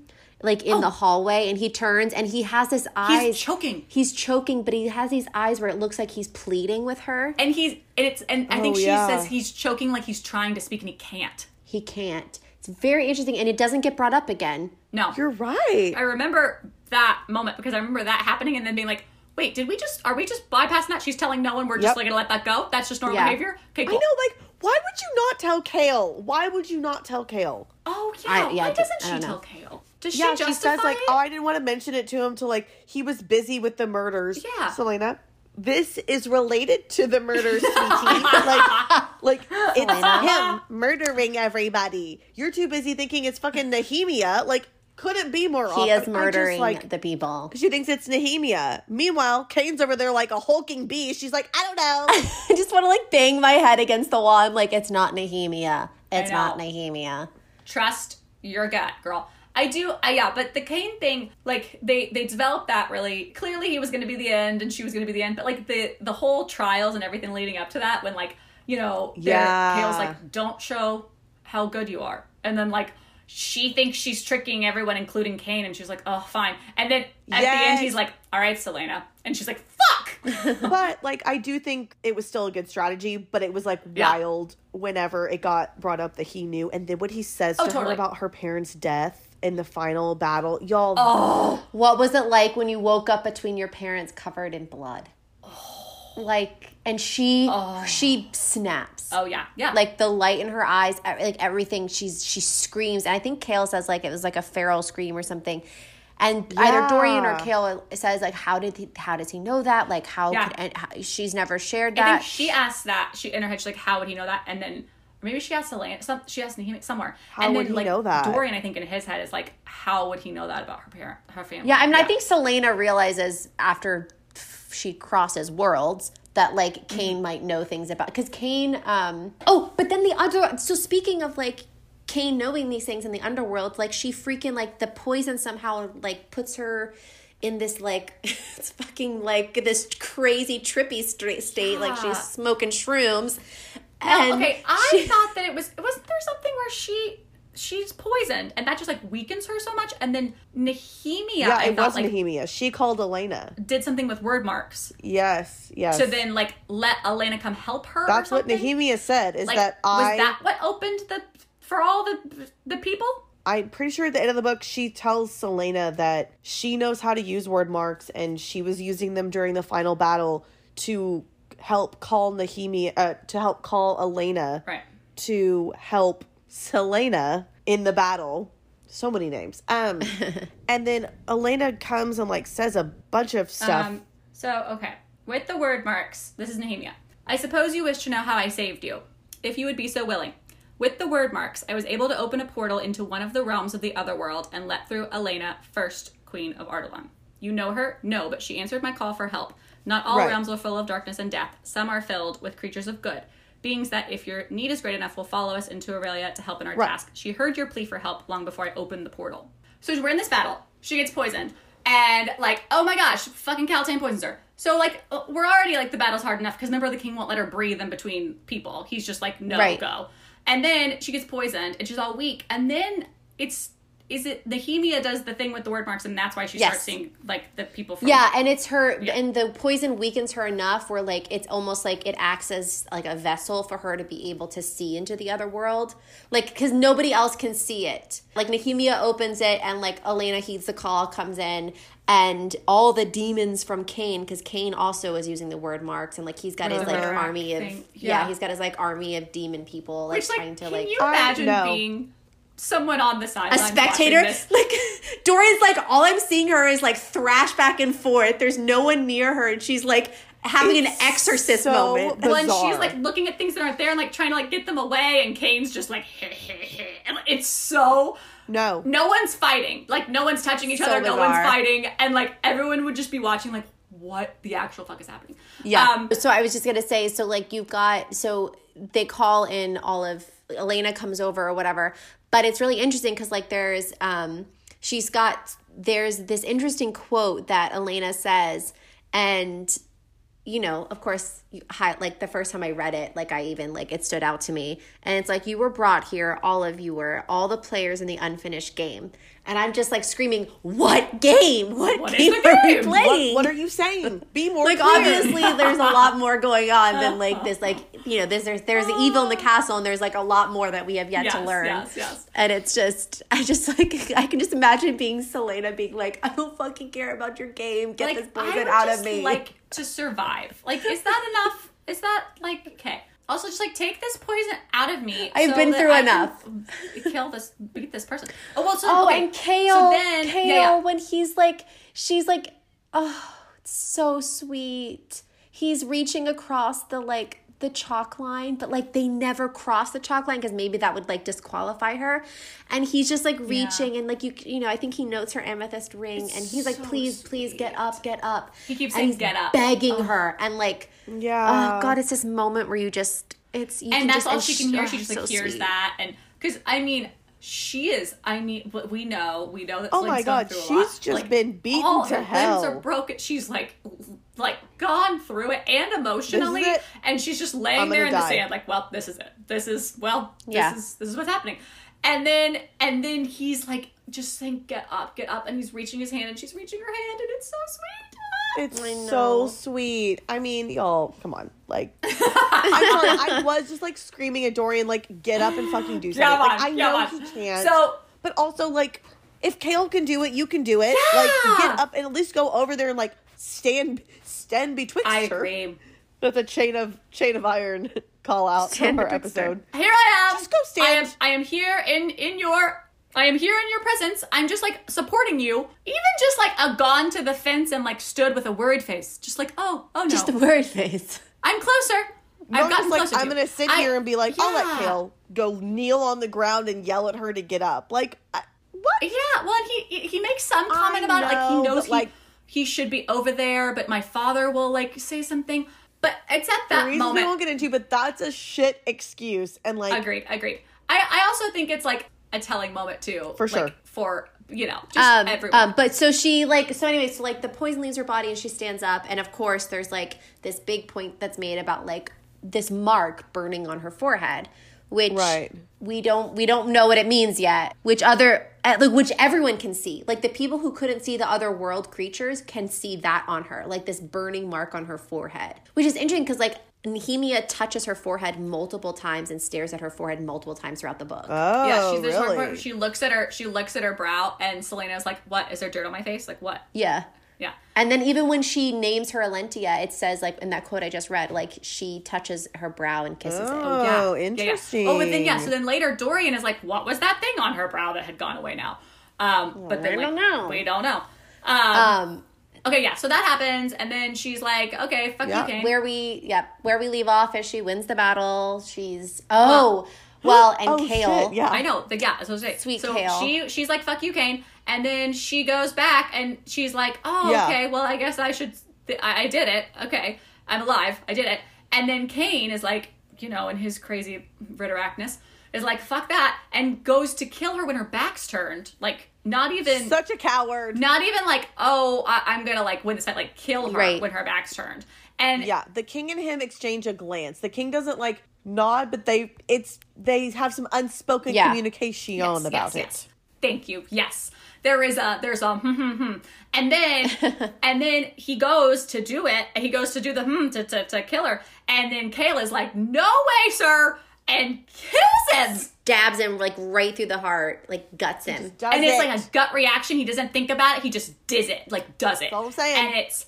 like Oh. in the hallway and he turns and he has his eyes He's choking. He's choking, but he has these eyes where it looks like he's pleading with her. And he's and it's and I think Oh, she yeah. says he's choking like he's trying to speak and he can't. He can't. It's very interesting and it doesn't get brought up again. No. you're right. I remember that moment because I remember that happening and then being like, wait, did we just are we just bypassing that? She's telling no one we're just like gonna let that go? That's just normal Yeah. behavior? Okay, I know, like, why would you not tell Chaol? Why would you not tell Chaol? Oh yeah. I- yeah, Why d- doesn't I she tell Chaol? Does Yeah, she she justify says like, oh, it? "Oh, I didn't want to mention it to him till like he was busy with the murders." Yeah. Celaena, this is related to the murders, (laughs) sweetie. like, like it's him murdering everybody. You're too busy thinking it's fucking Nehemia. Like, couldn't be more. He off. is I just, murdering like the people. she thinks it's Nehemia. Meanwhile, Cain's over there like a hulking beast. She's like, I don't know. (laughs) I just want to like bang my head against the wall. I'm like, it's not Nehemia. It's not Nehemia. trust your gut, girl. I do, I, yeah, but the Cain thing, like they they developed that really clearly. He was going to be the end, and she was going to be the end. But like the the whole trials and everything leading up to that, when like you know, Yeah. Chaol's like, don't show how good you are, and then like she thinks she's tricking everyone, including Cain, and she's like, oh fine. And then at the end, he's like, all right, Celaena, and she's like, fuck. (laughs) (laughs) but like I do think it was still a good strategy, but it was like Yeah. wild whenever it got brought up that he knew and then what he says Oh, to totally. her about her parents' death in the final battle. Y'all oh, What was it like when you woke up between your parents covered in blood? Oh. Like, and she oh. she snaps. oh yeah, yeah. Like the light in her eyes, like everything. She's she screams, and I think Chaol says like it was like a feral scream or something. And either Dorian or Yeah. Chaol says like, how did he? How does he know that? Like how? Yeah. Could, and how, she's never shared I that. think she asked that. She in her head, she's like, "How would he know that?" And then or maybe she asked Elaine. Some she asked Nehemia somewhere. How and would then he like know that? Dorian, I think in his head is like, "How would he know that about her parent, her family?" Yeah, I mean, I think Celaena realizes after she crosses worlds that like Cain might know things about because Cain. Um, oh, but then the other. So speaking of like Cain knowing these things in the underworld, like she freaking like the poison somehow like puts her in this like (laughs) it's fucking like this crazy trippy stra- state, like she's smoking shrooms. And okay, I she- thought that it was. Wasn't there something where she she's poisoned and that just like weakens her so much? And then Nehemia, Yeah, I it thought was like Nehemia. She called Elena. did something with word marks Yes, yes. to then like let Elena come help her. That's what? Nehemia said is Like, that I was that what opened the for all the the people? I'm pretty sure at the end of the book she tells Celaena that she knows how to use word marks and she was using them during the final battle to help call Nehemia uh, to help call Elena Right. to help Celaena in the battle. So many names. Um (laughs) and then Elena comes and like says a bunch of stuff. Um, so, okay. With the word marks, this is Nehemia. I suppose you wish to know how I saved you, if you would be so willing. With the word marks, I was able to open a portal into one of the realms of the other world and let through Elena, first queen of Adarlan. You know her? No, but she answered my call for help. Not all Right. realms are full of darkness and death. Some are filled with creatures of good. Beings that, if your need is great enough, will follow us into Erilea to help in our Right. task. She heard your plea for help long before I opened the portal. So we're in this battle. She gets poisoned. And, like, oh my gosh, fucking Kaltain poisons her. So, like, uh, we're already, like, the battle's hard enough because remember, the king won't let her breathe in between people. He's just like, no, Right. go. And then she gets poisoned and she's all weak. And then it's is it Nehemia does the thing with the word marks, and that's why she Yes. starts seeing like the people from Yeah, and it's her, Yeah. and the poison weakens her enough where like it's almost like it acts as like a vessel for her to be able to see into the other world, like because nobody else can see it. Like Nehemia opens it, and like Elena heeds the call, comes in, and all the demons from Cain, because Cain also is using the word marks, and like he's got his like army of yeah. Yeah. he's got his like army of demon people like Which like, trying to can like. you I imagine know. being someone on the side a sideline spectator this? like (laughs) Dorian's like all I'm seeing her is like thrash back and forth. There's no one near her, and she's like having an It's exorcist so moment. bizarre. Well, and she's like looking at things that aren't there and like trying to like get them away, and Cain's just like, (laughs) and it's so. No. No one's fighting. Like no one's touching each So other. No one's fighting, and like everyone would just be watching. Like, what the actual fuck is happening? Yeah. Um, so I was just gonna say, so like you've got so they call in all of Elena comes over or whatever, but it's really interesting because like there's um she's got there's this interesting quote that Elena says and you know, of course, you, hi, like the first time I read it, like I even like it stood out to me, and it's like you were brought here, all of you were, all the players in the unfinished game, and I'm just like screaming, "What game? What, What game the are we playing?" What are you saying? (laughs) Be more like clear. obviously there's a lot more going on than like this like you know there's there's there's the evil in the ah. castle and there's like a lot more that we have yet to learn yes, yes. and it's just i just like (laughs) i can just imagine being Celaena being like i don't fucking care about your game get this I poison out of me Like to survive. Like, is that enough? Is that like okay? Also, just like take this poison out of me. I've so been through I enough. Kill this, beat this person. Oh well, so oh okay, and Chaol So then, Chaol yeah, yeah. when he's like she's like oh it's so sweet he's reaching across the like the chalk line but like they never cross the chalk line because maybe that would like disqualify her and he's just like reaching and like you you know i think he notes her amethyst ring and he's like so please please get up get up He keeps and saying, he's "Get up." begging her and like Yeah. oh god it's this moment where you just it's you and can that's just, all she can hear. oh, She just so like hears sweet. that, and because I mean, she is. I mean, what we know, we know that. Oh Slynn's my gone God, through a she's lot. just Like, been beaten all to her hell. Limbs are broken. She's like, like gone through it and emotionally, it. and she's just laying there in gonna the sand, like, well, this is it. This is well, this Yeah. is this is what's happening. And then and then he's like, just saying, get up, get up, and he's reaching his hand, and she's reaching her hand, and it's so sweet. It's so sweet. I mean, y'all, come on. Like, (laughs) I'm sorry. I was just like screaming at Dorian, like, get up and fucking do something. Come like, I know on. he can't. So but also, like, if Chaol can do it, you can do it. Like, Yeah. get up and at least go over there and like stand, stand betwixt I her. agree. That's a chain of chain of iron (laughs) call out Stand from our betwixt her. episode. Here I am. Just go stand. I am. I am here in in your. I am here in your presence. I'm just like supporting you. Even just like a gone to the fence and like stood with a worried face, just like oh oh no, just the worried face I'm closer. No, I've gotten like, closer. I'm you. gonna sit I- here and be like, I'll let Chaol go kneel on the ground and yell at her to get up. Like, I, what? Yeah, well, and he he makes some comment I about it. Like he knows but, he, like- he should be over there, but my father will like say something. But it's at The that reasons we won't get into, but that's a shit excuse. And like, Agreed, agreed. I I also think it's like a telling moment too. For like, sure. For you know, just um, everyone. um, but so she like so anyway, so like the poison leaves her body and she stands up, and of course there's like this big point that's made about like this mark burning on her forehead, which Right. we don't we don't know what it means yet. Which other like which everyone can see, like the people who couldn't see the other world creatures can see that on her, like this burning mark on her forehead, which is interesting because like. Nehemia touches her forehead multiple times and stares at her forehead multiple times throughout the book. oh, yeah, she's really? part she looks at her she looks at her brow and Celaena's like, What? Is there dirt on my face? Like what? yeah. Yeah. And then even when she names her Elentiya, it says like in that quote I just read, like she touches her brow and kisses it. Oh, Yeah. Yeah, yeah. interesting. Oh, but then yeah, so then later Dorian is like, What was that thing on her brow that had gone away now? Um but then We like don't know. we don't know. Um, Um, okay, yeah, so that happens, and then she's like, Okay, fuck Yeah. you, Cain. where we yep, where we leave off is she wins the battle. She's oh well, and oh, Chaol. shit, yeah. I know. The, yeah, that's what I was saying. Sweet so Chaol. she she's like, "Fuck you, Cain," and then she goes back and she's like, "Oh, Yeah. okay. Well, I guess I should. Th- I, I did it. Okay, I'm alive. I did it." And then Cain is like, you know, in his crazy Ridderakness, is like, "Fuck that," and goes to kill her when her back's turned. Like, not even. Such a coward. not even like, oh, I, I'm gonna like win this fight, like kill her Right. when her back's turned. And Yeah, the king and him exchange a glance. The king doesn't like nod, but they it's they have some unspoken Yeah. communication Yes, about yes, it. yes. thank you. Yes. There is a there's a hmm, hmm, hmm. and then (laughs) and then he goes to do it. He goes to do the hmm to, to, to kill her, and then Chaol's like, "No way, sir!" and kills him. Stabs him like right through the heart, like guts him. And it's it. like a gut reaction. He doesn't think about it. He just does it, like does it. all I'm saying. And it's,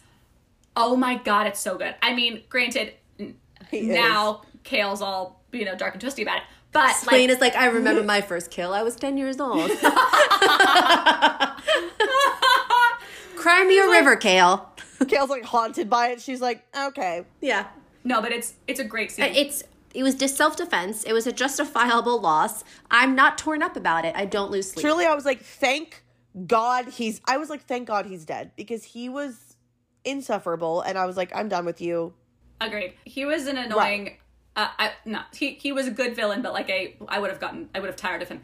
oh my god, it's so good. I mean, granted, n- He is. now Chaol's all you know dark and twisty about it, but Swain like, is like, I remember (laughs) my first kill. I was 10 years old. (laughs) (laughs) Cry me a river, Chaol. Chaol's like haunted by it. She's like, okay. Yeah. no, but it's it's a great scene. Uh, it's it was just self defense. It was a justifiable loss. I'm not torn up about it. I don't lose sleep. Truly, I was like, thank God he's. I was like, thank God he's dead because he was insufferable, and I was like, I'm done with you. Agreed. He was an annoying. Uh, I, no, he he was a good villain, but like a I would have gotten I would have tired of him.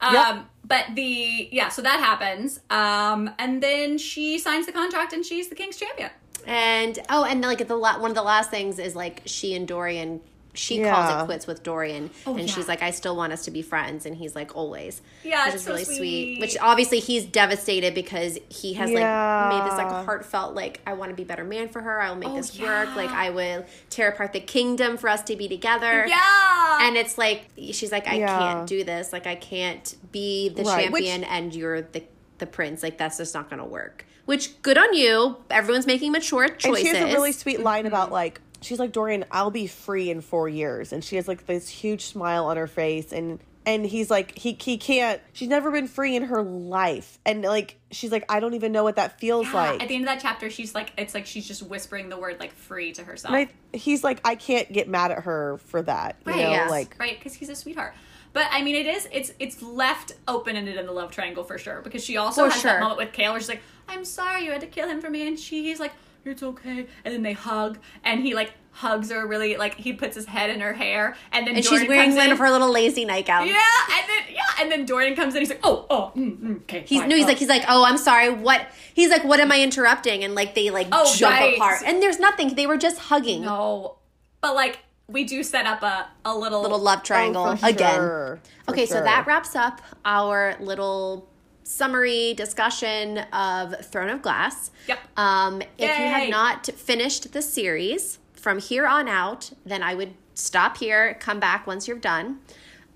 Um, Yep. but the yeah, so that happens. Um, and then she signs the contract, and she's the king's champion. And oh, and like the la- one of the last things is like she and Dorian. She calls Yeah. it quits with Dorian, and yeah. she's like, "I still want us to be friends," and he's like, "Always." Yeah, which it's is so really sweet. sweet. Which obviously he's devastated because he has like made this like Yeah. heartfelt like, "I want to be a better man for her. I will make Oh, this work. Like I will tear apart the kingdom for us to be together." Yeah, And it's like she's like, "I Yeah. can't do this. Like I can't be the Right, which- champion and you're the the prince. Like that's just not going to work." Which good on you. Everyone's making mature And choices. she has a really sweet line Mm-hmm. about like she's like Dorian, I'll be free in four years, and she has like this huge smile on her face, and and he's like he he can't. She's never been free in her life, and like she's like I don't even know what that feels Yeah, like. At the end of that chapter, she's like, it's like she's just whispering the word like free to herself. and I, he's like I can't get mad at her for that. You Right, know, yes. like right because he's a sweetheart but i mean it is it's it's left open-ended in the love triangle for sure because she also For has sure. that moment with Chaol where she's like i'm sorry you had to kill him for me and she's like it's okay and then they hug and he like hugs her really like he puts his head in her hair and then and Dorian she's wearing comes one in. of her little lazy nightgowns. yeah and then yeah and then Dorian comes in he's like oh oh mm, mm, okay He's fine, no, he's oh. like he's like, oh, I'm sorry. What? He's like, what am I interrupting? And like they like Oh, jump right. apart, and there's nothing. They were just hugging. no but like we do set up a, a little Little love triangle oh, for again. sure, for Okay, so that wraps up our little summary discussion of Throne of Glass. Yep. Um, if you have not finished the series from here on out, then I would stop here, come back once you're done.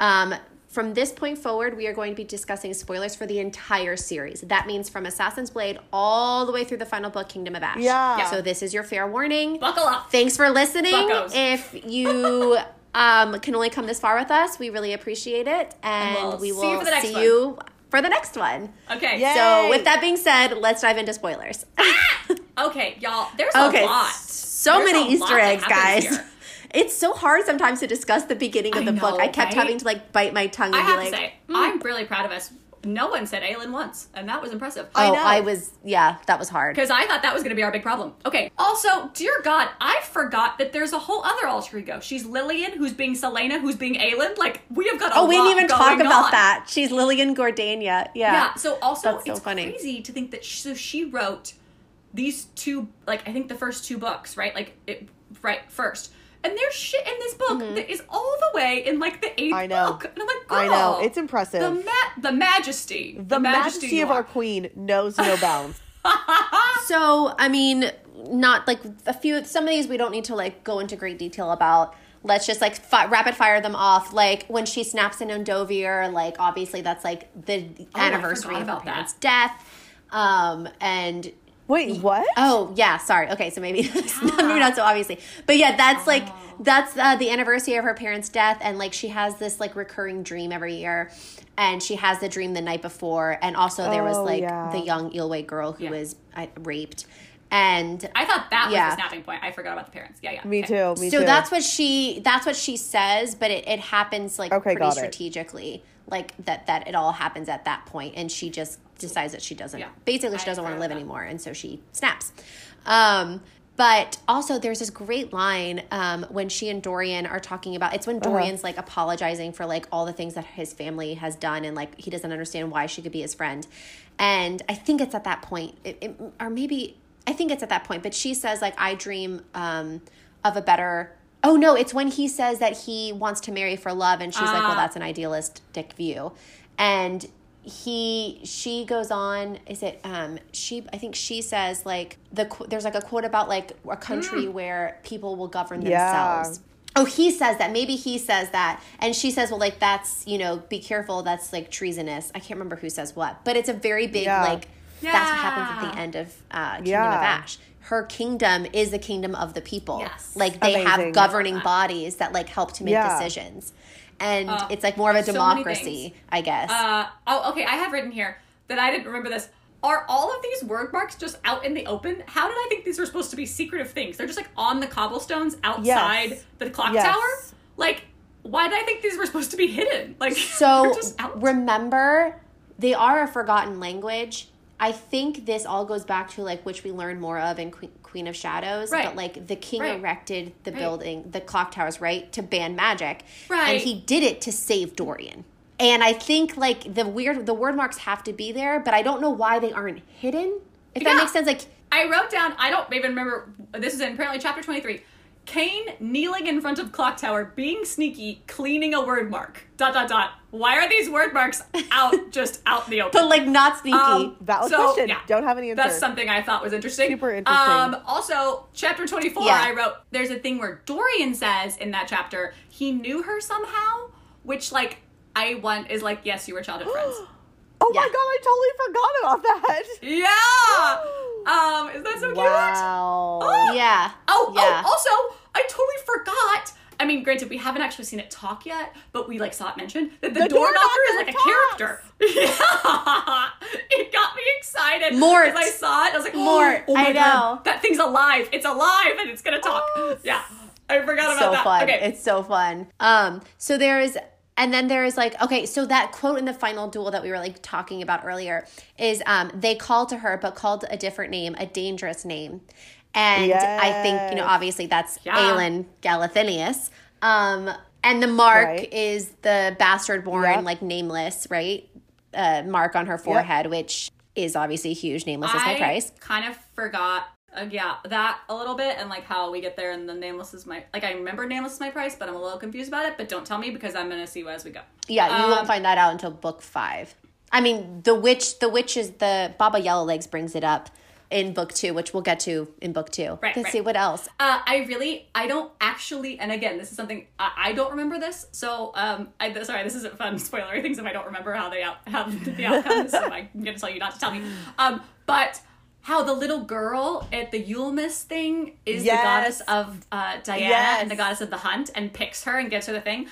Um, from this point forward, we are going to be discussing spoilers for the entire series. That means from Assassin's Blade all the way through the final book, Kingdom of Ash. Yeah. Yeah. So this is your fair warning. buckle up Thanks for listening. Buckos. If you (laughs) um, can only come this far with us, we really appreciate it. And, we'll we see will you for the next see one. you for the next one. okay Yay. So, with that being said, let's dive into spoilers. Ah! okay y'all there's okay, a lot so There's many Easter eggs, guys. here. (laughs) It's so hard sometimes to discuss the beginning of I the book. I kept right? having to like bite my tongue I and have be to like, say, hmm. I'm really proud of us. No one said Aelin once, and that was impressive. Oh, I "Oh, know. I was yeah, that was hard." Because I thought that was going to be our big problem. Okay. Also, dear God, I forgot that there's a whole other alter ego. She's Lillian, who's being Celaena, who's being Aelin. Like we have got a Oh, we didn't even talk about on. that. She's Lillian Gordaina. Yeah. Yeah. So also, That's so it's funny. crazy to think that she, so she wrote these two, like I think the first two books, right? Like it, right first. And there's shit in this book Mm-hmm. that is all the way in like the eighth I know. book, and I'm like, I know girl, it's impressive. The ma- the majesty, the majesty you of our queen knows no (laughs) bounds. So, I mean, not like a few, some of these we don't need to like go into great detail about. Let's just like fi- rapid fire them off. Like when she snaps in Endovier, like obviously that's like the I anniversary of her about that. parents' death. Um, and Wait, what? Oh yeah, sorry. Okay, so maybe (laughs) maybe not so obviously, but yeah, that's like that's uh, the anniversary of her parents' death, and like she has this like recurring dream every year, and she has the dream the night before, and also there was Oh, like yeah. the young Eyllwe girl who Yeah. was uh, raped, and I thought that was Yeah. the snapping point. I forgot about the parents. Yeah, yeah. Me okay. too. Me so too. that's what she that's what she says, but it, it happens like Okay, pretty got it. strategically, like that that it all happens at that point, and she just decides that she doesn't. Yeah. Basically, she I doesn't want to live that. anymore, and so she snaps. Um, but also, there's this great line um, when she and Dorian are talking about. It's when Uh-huh. Dorian's like apologizing for like all the things that his family has done, and like he doesn't understand why she could be his friend. And I think it's at that point, it, it, or maybe I think it's at that point. But she says like, "I dream um, of a better." Oh no, it's when he says that he wants to marry for love, and she's like, "Well, Ah. that's an idealistic view," and he she goes on is it um she i think she says like the there's like a quote about like a country where people will govern Yeah. themselves. Oh he says that. Maybe he says that. And she says well like that's you know be careful. That's like treasonous. I can't remember who says what. But it's a very big Yeah. like that's what happens at the end of uh kingdom of ash. Her kingdom is the kingdom of the people. Yes. like they Amazing. have governing bodies that like help to make Yeah. decisions and Uh, it's like more of a democracy things. i guess Uh, oh, okay. I have written here that I didn't remember this. Are all of these word marks just out in the open? How did I think these were supposed to be secretive things? They're just like on the cobblestones outside Yes. the clock Yes. tower. Like, why did I think these were supposed to be hidden? Like, (laughs) So remember, they are a forgotten language. I think this all goes back to like which we learn more of in Queen, Queen of Shadows. Right. But like the king Right. erected the Right. building, the clock towers, right, to ban magic, Right. and he did it to save Dorian. And I think like the weird, the word marks have to be there, but I don't know why they aren't hidden. If that makes sense, like I wrote down, I don't even remember, this is in apparently chapter 23. Cain kneeling in front of clock tower, being sneaky, cleaning a word mark. Dot, dot, dot. Why are these word marks out, (laughs) just out in the open? but like not sneaky. Um, Valid So, question. yeah. Don't have any answer. That's something I thought was interesting. Super interesting. Um, also, chapter 24, Yeah. I wrote, there's a thing where Dorian says in that chapter, he knew her somehow, which, like, I want is like, yes, you were childhood friends. (gasps) oh Yeah. my god, I totally forgot about that. (laughs) Yeah! (gasps) Um, is that so cute? Wow. Oh, yeah. Oh, yeah. oh, also, I totally forgot. I mean, granted, we haven't actually seen it talk yet, but we like saw it mentioned that the, The door, door knocker is like a character. Yeah, (laughs) it got me excited. Mort. I saw it, I was like, Mort, Oh my I god, know. that thing's alive. It's alive and it's gonna talk. Oh, (gasps) Yeah, I forgot about so that. fun. Okay, It's so fun. Um, so there's and then there is like okay, so that quote in the final duel that we were like talking about earlier is um they called to her but called a different name, a dangerous name. And I think, you know, obviously that's Yeah. Aelin Galathynius. Um and the mark Right. is the bastard born, Yep. like nameless, right? Uh, mark on her forehead, which is obviously huge. Nameless is my price. kind of forgot. Uh, yeah, that a little bit, and like how we get there, and the nameless is my like I remember nameless is my price, but I'm a little confused about it. But don't tell me because I'm gonna see as we go. Yeah, you Um, won't find that out until book five. I mean, the witch, the witch is the Baba Yellowlegs brings it up in book two, which we'll get to in book two. Right, Let's right. see what else. Uh, I really, I don't actually, and again, this is something I, I don't remember this. So, um, I sorry, this isn't fun (laughs) spoilery things if I don't remember how they out how (laughs) the outcome. So I'm gonna tell you not to tell me. Um, but how the little girl at the Yulemas thing is Yes. the goddess of uh, Deanna Yes. and the goddess of the hunt, and picks her and gives her the thing.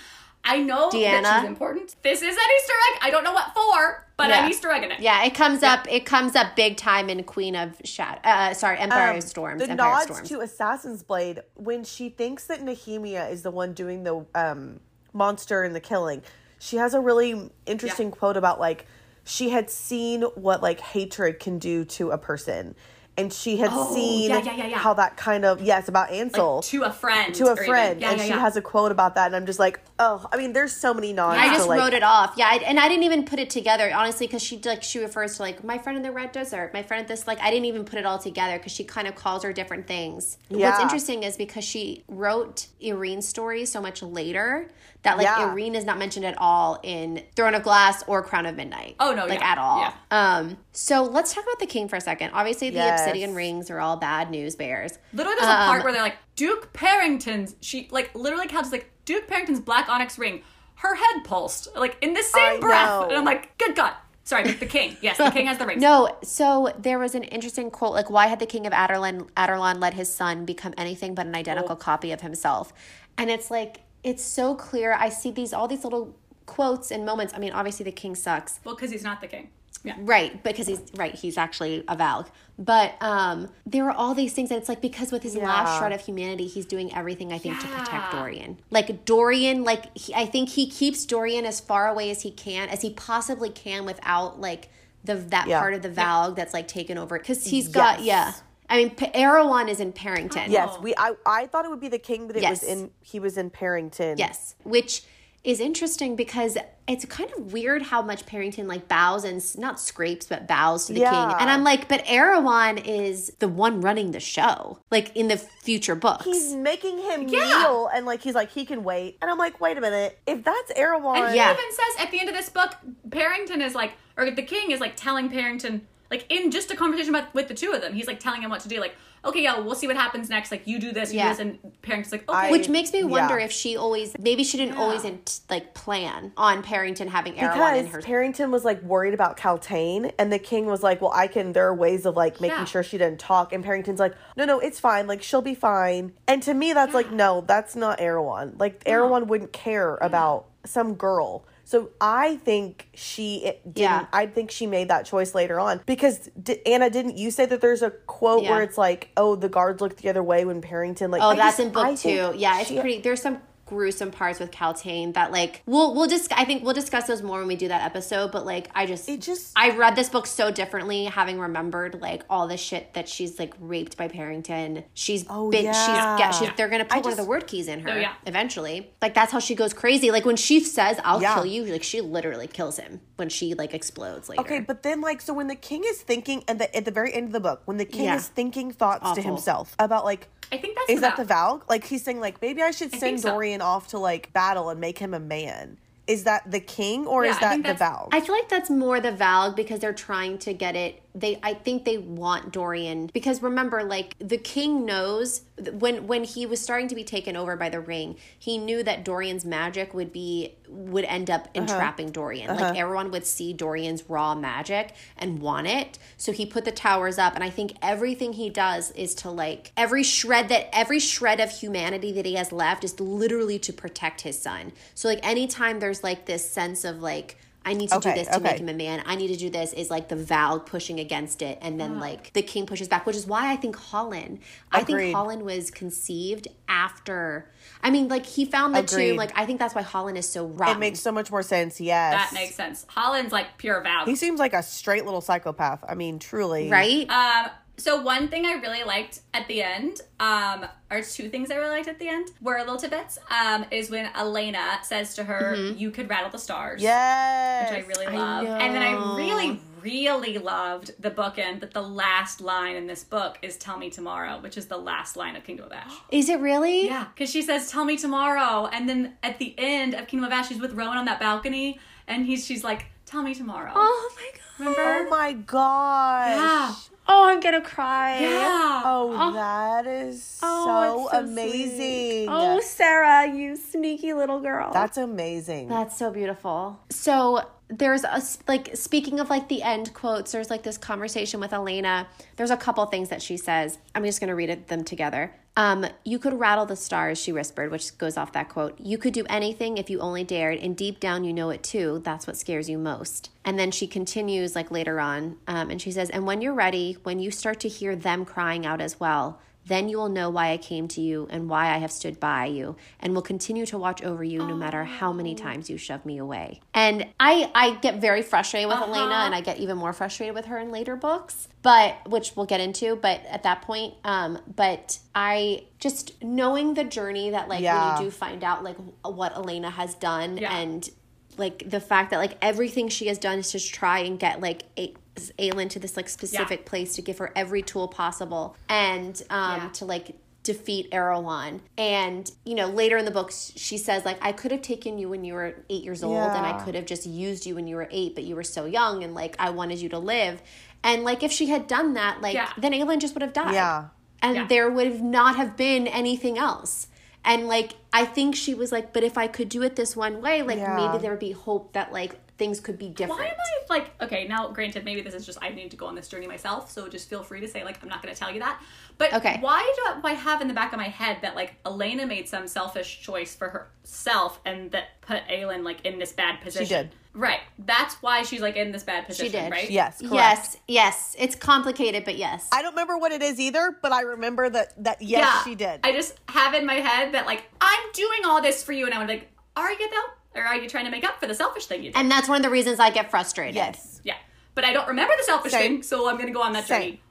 I know that she's important. This is an Easter egg. I don't know what for, but Yeah. I'm Easter egging it. Yeah, it comes up. It comes up big time in Queen of Shadow. Uh, sorry, Empire Um, of Storms. The Empire nods Storms. to Assassin's Blade when she thinks that Nehemia is the one doing the um, monster and the killing. She has a really interesting quote about like she had seen what like hatred can do to a person, and she had Oh, seen yeah, yeah, yeah, how that kind of yes about Ansel To a friend. to a friend, and she has a quote about that, and I'm just like, oh, I mean, there's so many nods. I just like, wrote it off. Yeah, I, and I didn't even put it together honestly because she like she refers to like my friend in the red desert, my friend at this. Like I didn't even put it all together because she kind of calls her different things. What's interesting is because she wrote Yrene's story so much later that like Yeah. Yrene is not mentioned at all in Throne of Glass or Crown of Midnight. Oh, no, like yeah, at all. yeah. Um. So let's talk about the king for a second. Obviously, the Yes. obsidian rings are all bad news bears. Literally, there's a Um, part where they're like, Duke Perrington's, she, like, literally counts like, Duke Perrington's black onyx ring, her head pulsed, like, in the same I breath. know. And I'm like, good God. Sorry, the king. Yes, the king has the (laughs) rings. No, so there was an interesting quote like, why had the king of Adarlan, Adarlan let his son become anything but an identical copy of himself? And it's like, it's so clear. I see these, all these little quotes and moments. I mean, obviously the king sucks. Well, because he's not the king. Yeah. Right, because he's right, he's actually a Valg. But um there are all these things and it's like because with his last shred of humanity, he's doing everything I think to protect Dorian. Like Dorian, like he, I think he keeps Dorian as far away as he can, as he possibly can without like the that Yeah. part of the Valg that's like taken over because he's got Yes. yeah. I mean, P- Erawan is in Perrington. Yes, Oh. we. I I thought it would be the king, but it Yes. was in. He was in Perrington. Yes, which is interesting because it's kind of weird how much Perrington like bows and not scrapes but bows to the king. And I'm like, but Erawan is the one running the show, like in the future books. He's making him Yeah. kneel and like he's like he can wait. And I'm like, wait a minute. If that's Erawan, And he Yeah. even says at the end of this book, Perrington is like, or the king is like telling Perrington, like in just a conversation about with the two of them, he's like telling him what to do. Like, okay, yeah, we'll see what happens next. Like, you do this, you Yeah. do this, and Perrington's like, okay. I- which makes me wonder Yeah. if she always maybe she didn't always in, like plan on Perrington having Erawan in her Perrington was like worried about Kaltain, and the king was like, "Well, I can." There are ways of like making Yeah. sure she didn't talk, and Perrington's like, "No, no, it's fine. Like she'll be fine." And to me, that's like, no, that's not Erawan. Like Erawan wouldn't care about some girl. So I think she didn't. Yeah. I think she made that choice later on because di- Anna, didn't you say that there's a quote Yeah. where it's like, "Oh, the guards look the other way when Perrington like." Oh, I that's just- in book I two. Yeah, it's she- pretty. There's some gruesome parts with Kaltain that like we'll we'll just I think we'll discuss those more when we do that episode. But like I just It just- I read this book so differently, having remembered like all the shit that she's like raped by Perrington. She's Oh, been yeah. she's get she's they're gonna put I one of the word keys in her Oh, yeah. eventually. Like that's how she goes crazy. Like when she says I'll Yeah. kill you, like she literally kills him when she like explodes later. Okay, but then like so when the king is thinking and the at the very end of the book, when the king Yeah. is thinking thoughts to himself about like I think that's is that the Valg? Like he's saying like maybe I should think send so. Dorian off to like battle and make him a man. Is that the king or Yeah, is that the Valg? I feel like that's more the Valg because they're trying to get it. They, I think they want Dorian because remember, like the king knows when when he was starting to be taken over by the ring, he knew that Dorian's magic would be would end up uh-huh. entrapping Dorian. Like uh-huh. everyone would see Dorian's raw magic and want it, so he put the towers up. And I think everything he does is to like every shred that every shred of humanity that he has left is literally to protect his son. So like anytime there's like this sense of like I need to Okay, do this to make him a man. I need to do this is like the Valg pushing against it, and then like the king pushes back, which is why I think Hollin. I think Hollin was conceived after. I mean, like he found the Agreed. tomb. Like I think that's why Hollin is so rotten. it makes so much more sense. Yes, that makes sense. Hollin's like pure Valg. He seems like a straight little psychopath. I mean, truly. right. Um, so one thing I really liked at the end, um, or two things I really liked at the end were little tidbits. Um, is when Elena says to her, "You could rattle the stars." Yes. which I really love. and then I really, really loved the bookend that the last line in this book is "Tell me tomorrow," which is the last line of Kingdom of Ash. (gasps) is it really? Yeah, because she says "Tell me tomorrow," and then at the end of Kingdom of Ash, she's with Rowan on that balcony, and he's she's like, "Tell me tomorrow." Oh my god. Remember? Oh my gosh. Yeah. Oh, I'm gonna cry. Yeah. Oh, oh. that is Oh, so, so sweet. amazing. Oh, Sarah, you sneaky little girl. That's amazing. That's so beautiful. So there's a like speaking of like the end quotes. There's like this conversation with Elena. There's a couple things that she says. I'm just gonna read it, them together. Um, you could rattle the stars, she whispered, which goes off that quote. You could do anything if you only dared, and deep down you know it too. That's what scares you most. And then she continues like later on, um, and she says, And when you're ready, when you start to hear them crying out as well, then you will know why I came to you and why I have stood by you and will continue to watch over you no matter how many times you shove me away. And I I get very frustrated with Elena and I get even more frustrated with her in later books, but which we'll get into, but at that point um but I just knowing the journey that like Yeah. when you do find out like what Elena has done Yeah. and like the fact that like everything she has done is to try and get like a Aelin to this like specific place to give her every tool possible and um Yeah. to like defeat Erawan. And you know, later in the book she says like I could have taken you when you were 8 years old and I could have just used you when you were 8 but you were so young and like I wanted you to live. And like if she had done that like Yeah. then Aelin just would have died Yeah. and Yeah. there would have not have been anything else and like i think she was like but if i could do it this one way like Yeah. maybe there would be hope that like things could be different Why am I like okay? Now, granted, maybe this is just I need to go on this journey myself. So just feel free to say like I'm not going to tell you that. But Okay. why do I have in the back of my head that like Elena made some selfish choice for herself and that put Aelin like in this bad position? She did. Right. That's why she's like in this bad position. She did. Right. Yes, correct. yes yes it's complicated but yes I don't remember what it is either, but I remember that that yes, yeah, she did. I just have in my head that like I'm doing all this for you, and I'm like, are you though? Or are you trying to make up for the selfish thing you did? and that's one of the reasons i get frustrated yes. yeah. But I don't remember the selfish Same. thing, so I'm gonna go on that Same. journey.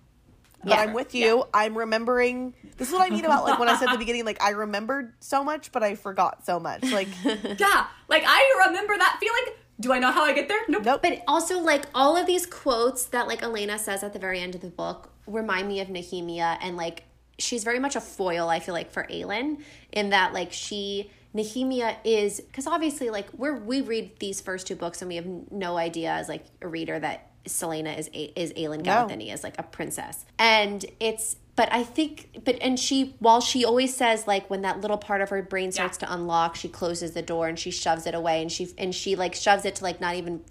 But Yeah. I'm with you. I'm remembering. This is what I mean about like when I said at the beginning, like I remembered so much, but I forgot so much. Like, (laughs) Yeah, like I remember that feeling. Do I know how I get there? Nope. nope. But also, like all of these quotes that like Elena says at the very end of the book remind me of Nehemia, and like she's very much a foil. I feel like for Aelin in that like she Nehemia is because obviously like we're we read these first two books and we have no idea as like a reader that Celaena is A- is Aelin Galathini is like a princess, and it's. But I think, but and she, while she always says like when that little part of her brain starts to unlock, she closes the door and she shoves it away, and she and she like shoves it to like not even,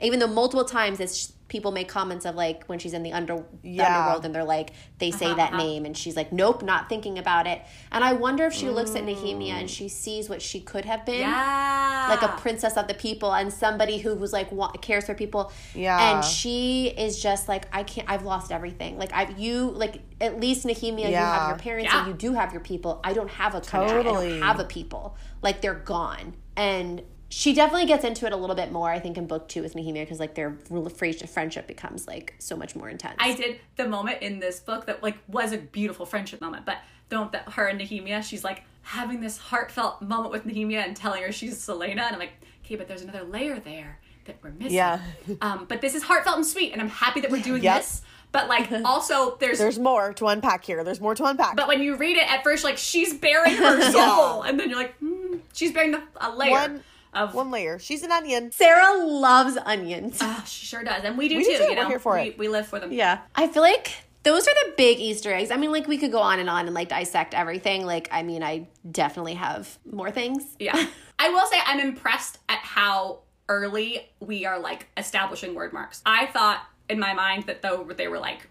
even though multiple times it's people make comments of like when she's in the under the Yeah. underworld and they're like they say uh-huh, that uh-huh. name and she's like nope not thinking about it. And I wonder if she looks at Nehemia and mm. she sees what she could have been. Yeah. like a princess of the people and somebody who was like wa- cares for people. Yeah. and she is just like i can't i've lost everything. Like i you like at least nehemia you have your parents Yeah. and you do have your people. I don't have a country. I Totally. don't have a people. Like they're gone. And she definitely gets into it a little bit more i think in book two with nehemia because like their rel- friendship friendship becomes like so much more intense I did the moment in this book that like was a beautiful friendship moment, but the moment that her and Nehemia, she's like having this heartfelt moment with Nehemia and telling her she's Celaena, and I'm like, okay, but there's another layer there that we're missing. Yeah. (laughs) Um, but this is heartfelt and sweet, and I'm happy that we're doing Yep. this. But like, (laughs) also there's. There's more to unpack here. There's more to unpack. but when you read it at first, like she's bearing her (laughs) soul, and then you're like, hmm, she's bearing the, a layer One- of. One layer. She's an onion. sarah loves onions Ah, she sure does, and we do We too. do too. You We're know, here for we, it. we live for them. Yeah. I feel like those are the big Easter eggs. I mean, like, we could go on and on and like dissect everything. Like, I mean, I definitely have more things. Yeah. (laughs) I will say I'm impressed at how early we are like establishing Wyrdmarks. I thought in my mind that though they were like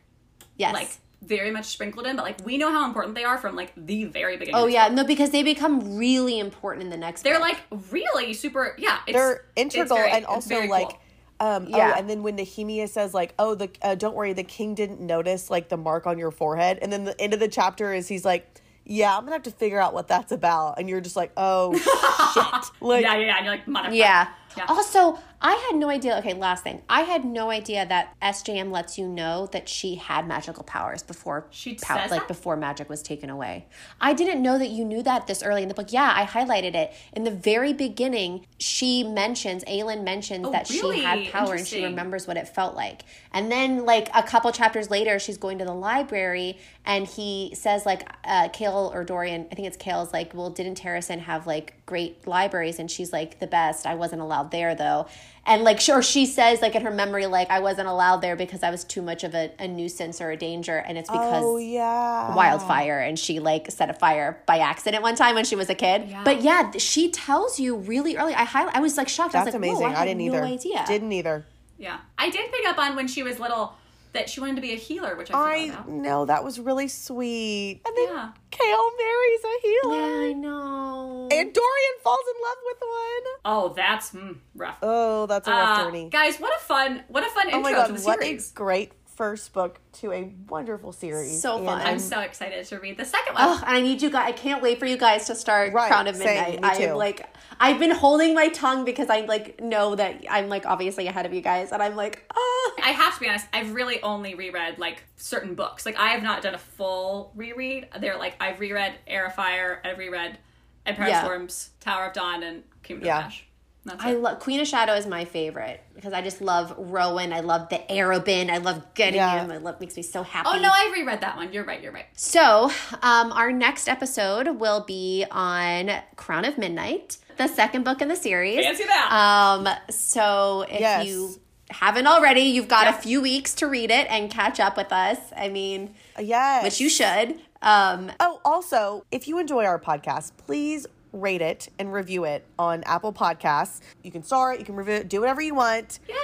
Yes. like very much sprinkled in, but like we know how important they are from like the very beginning. oh, yeah. book. No, because they become really important in the next They're book. like really super yeah, it's, They're it's integral very- and also very like cool. um Yeah. oh and then when Nehemia says like oh the uh, don't worry the king didn't notice like the mark on your forehead and then the end of the chapter is he's like yeah I'm gonna have to figure out what that's about and you're just like oh (laughs) shit like Yeah, yeah, yeah. And you're like, motherfucker. Yeah. Yeah. Also, I had no idea. Okay, last thing. I had no idea that SJM lets you know that she had magical powers before She pow- like that? before magic was taken away. I didn't know that you knew that this early in the book. Yeah, I highlighted it. In the very beginning, she mentions, Aelin mentions Oh, that really? she had power and she remembers what it felt like. And then like a couple chapters later, she's going to the library and he says like uh Chaol or Dorian, I think it's Chaol's like, well, didn't Terrasen have like great libraries? And she's like, the best. I wasn't allowed there though. And like sure she says like in her memory, like I wasn't allowed there because I was too much of a, a nuisance or a danger. And it's because oh yeah wildfire and she like set a fire by accident one time when she was a kid. Yeah. But yeah, she tells you really early. I highlight, I was like shocked. I that's was like, amazing Whoa, I, I, didn't had either no idea. didn't either Yeah. I did pick up on when she was little that she wanted to be a healer, which I forgot I about. know that was really sweet and then Yeah. Chaol marries a healer Yeah, I know. and Dorian falls in love with one Oh, that's mm, rough. oh that's a rough Uh, journey Guys, what a fun what a fun oh intro my god to the what a great first book to a wonderful series So And fun. I'm I'm so excited to read the second one. Oh, and I need you guys. I can't wait for you guys to start Right, Crown of Midnight. I'm like, I've been holding my tongue because I like know that I'm like obviously ahead of you guys, and I'm like, oh, I have to be honest, I've really only reread like certain books. Like I have not done a full reread. They're like I've reread Heir of Fire, I've reread Empire Yeah. of Storms, Tower of Dawn, and Kingdom Yeah. of Ash. That's I love Queen of Shadow is my favorite because I just love Rowan. I love the Arabin. I love getting Yeah. him. I love makes me so happy. Oh no, I reread that one. You're right. You're right. So, um, our next episode will be on Crown of Midnight, the second book in the series. Fancy that. Um, so if Yes. you haven't already, you've got Yeah. a few weeks to read it and catch up with us. I mean, yes which you should. Um, Oh, also, if you enjoy our podcast, please rate it and review it on Apple Podcasts. You can star it, you can review it, do whatever you want. Yeah.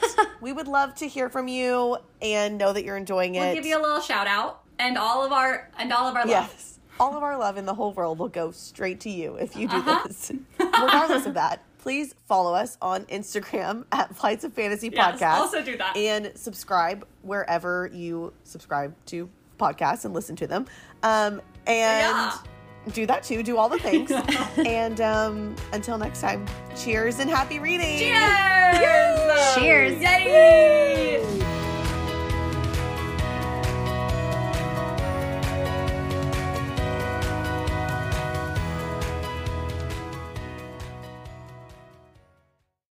But (laughs) we would love to hear from you and know that you're enjoying it. We'll give you a little shout out and all of our and all of our love. yes. All of our love in the whole world will go straight to you if you do Uh-huh. this. Regardless of that, please follow us on Instagram (laughs) at Flights of Fantasy Yes, Podcast. also do that. And subscribe wherever you subscribe to podcasts and listen to them. Um, and Yeah do that too. Do all the things. (laughs) and um, until next time, cheers and happy reading. Cheers. Cheers. Yay.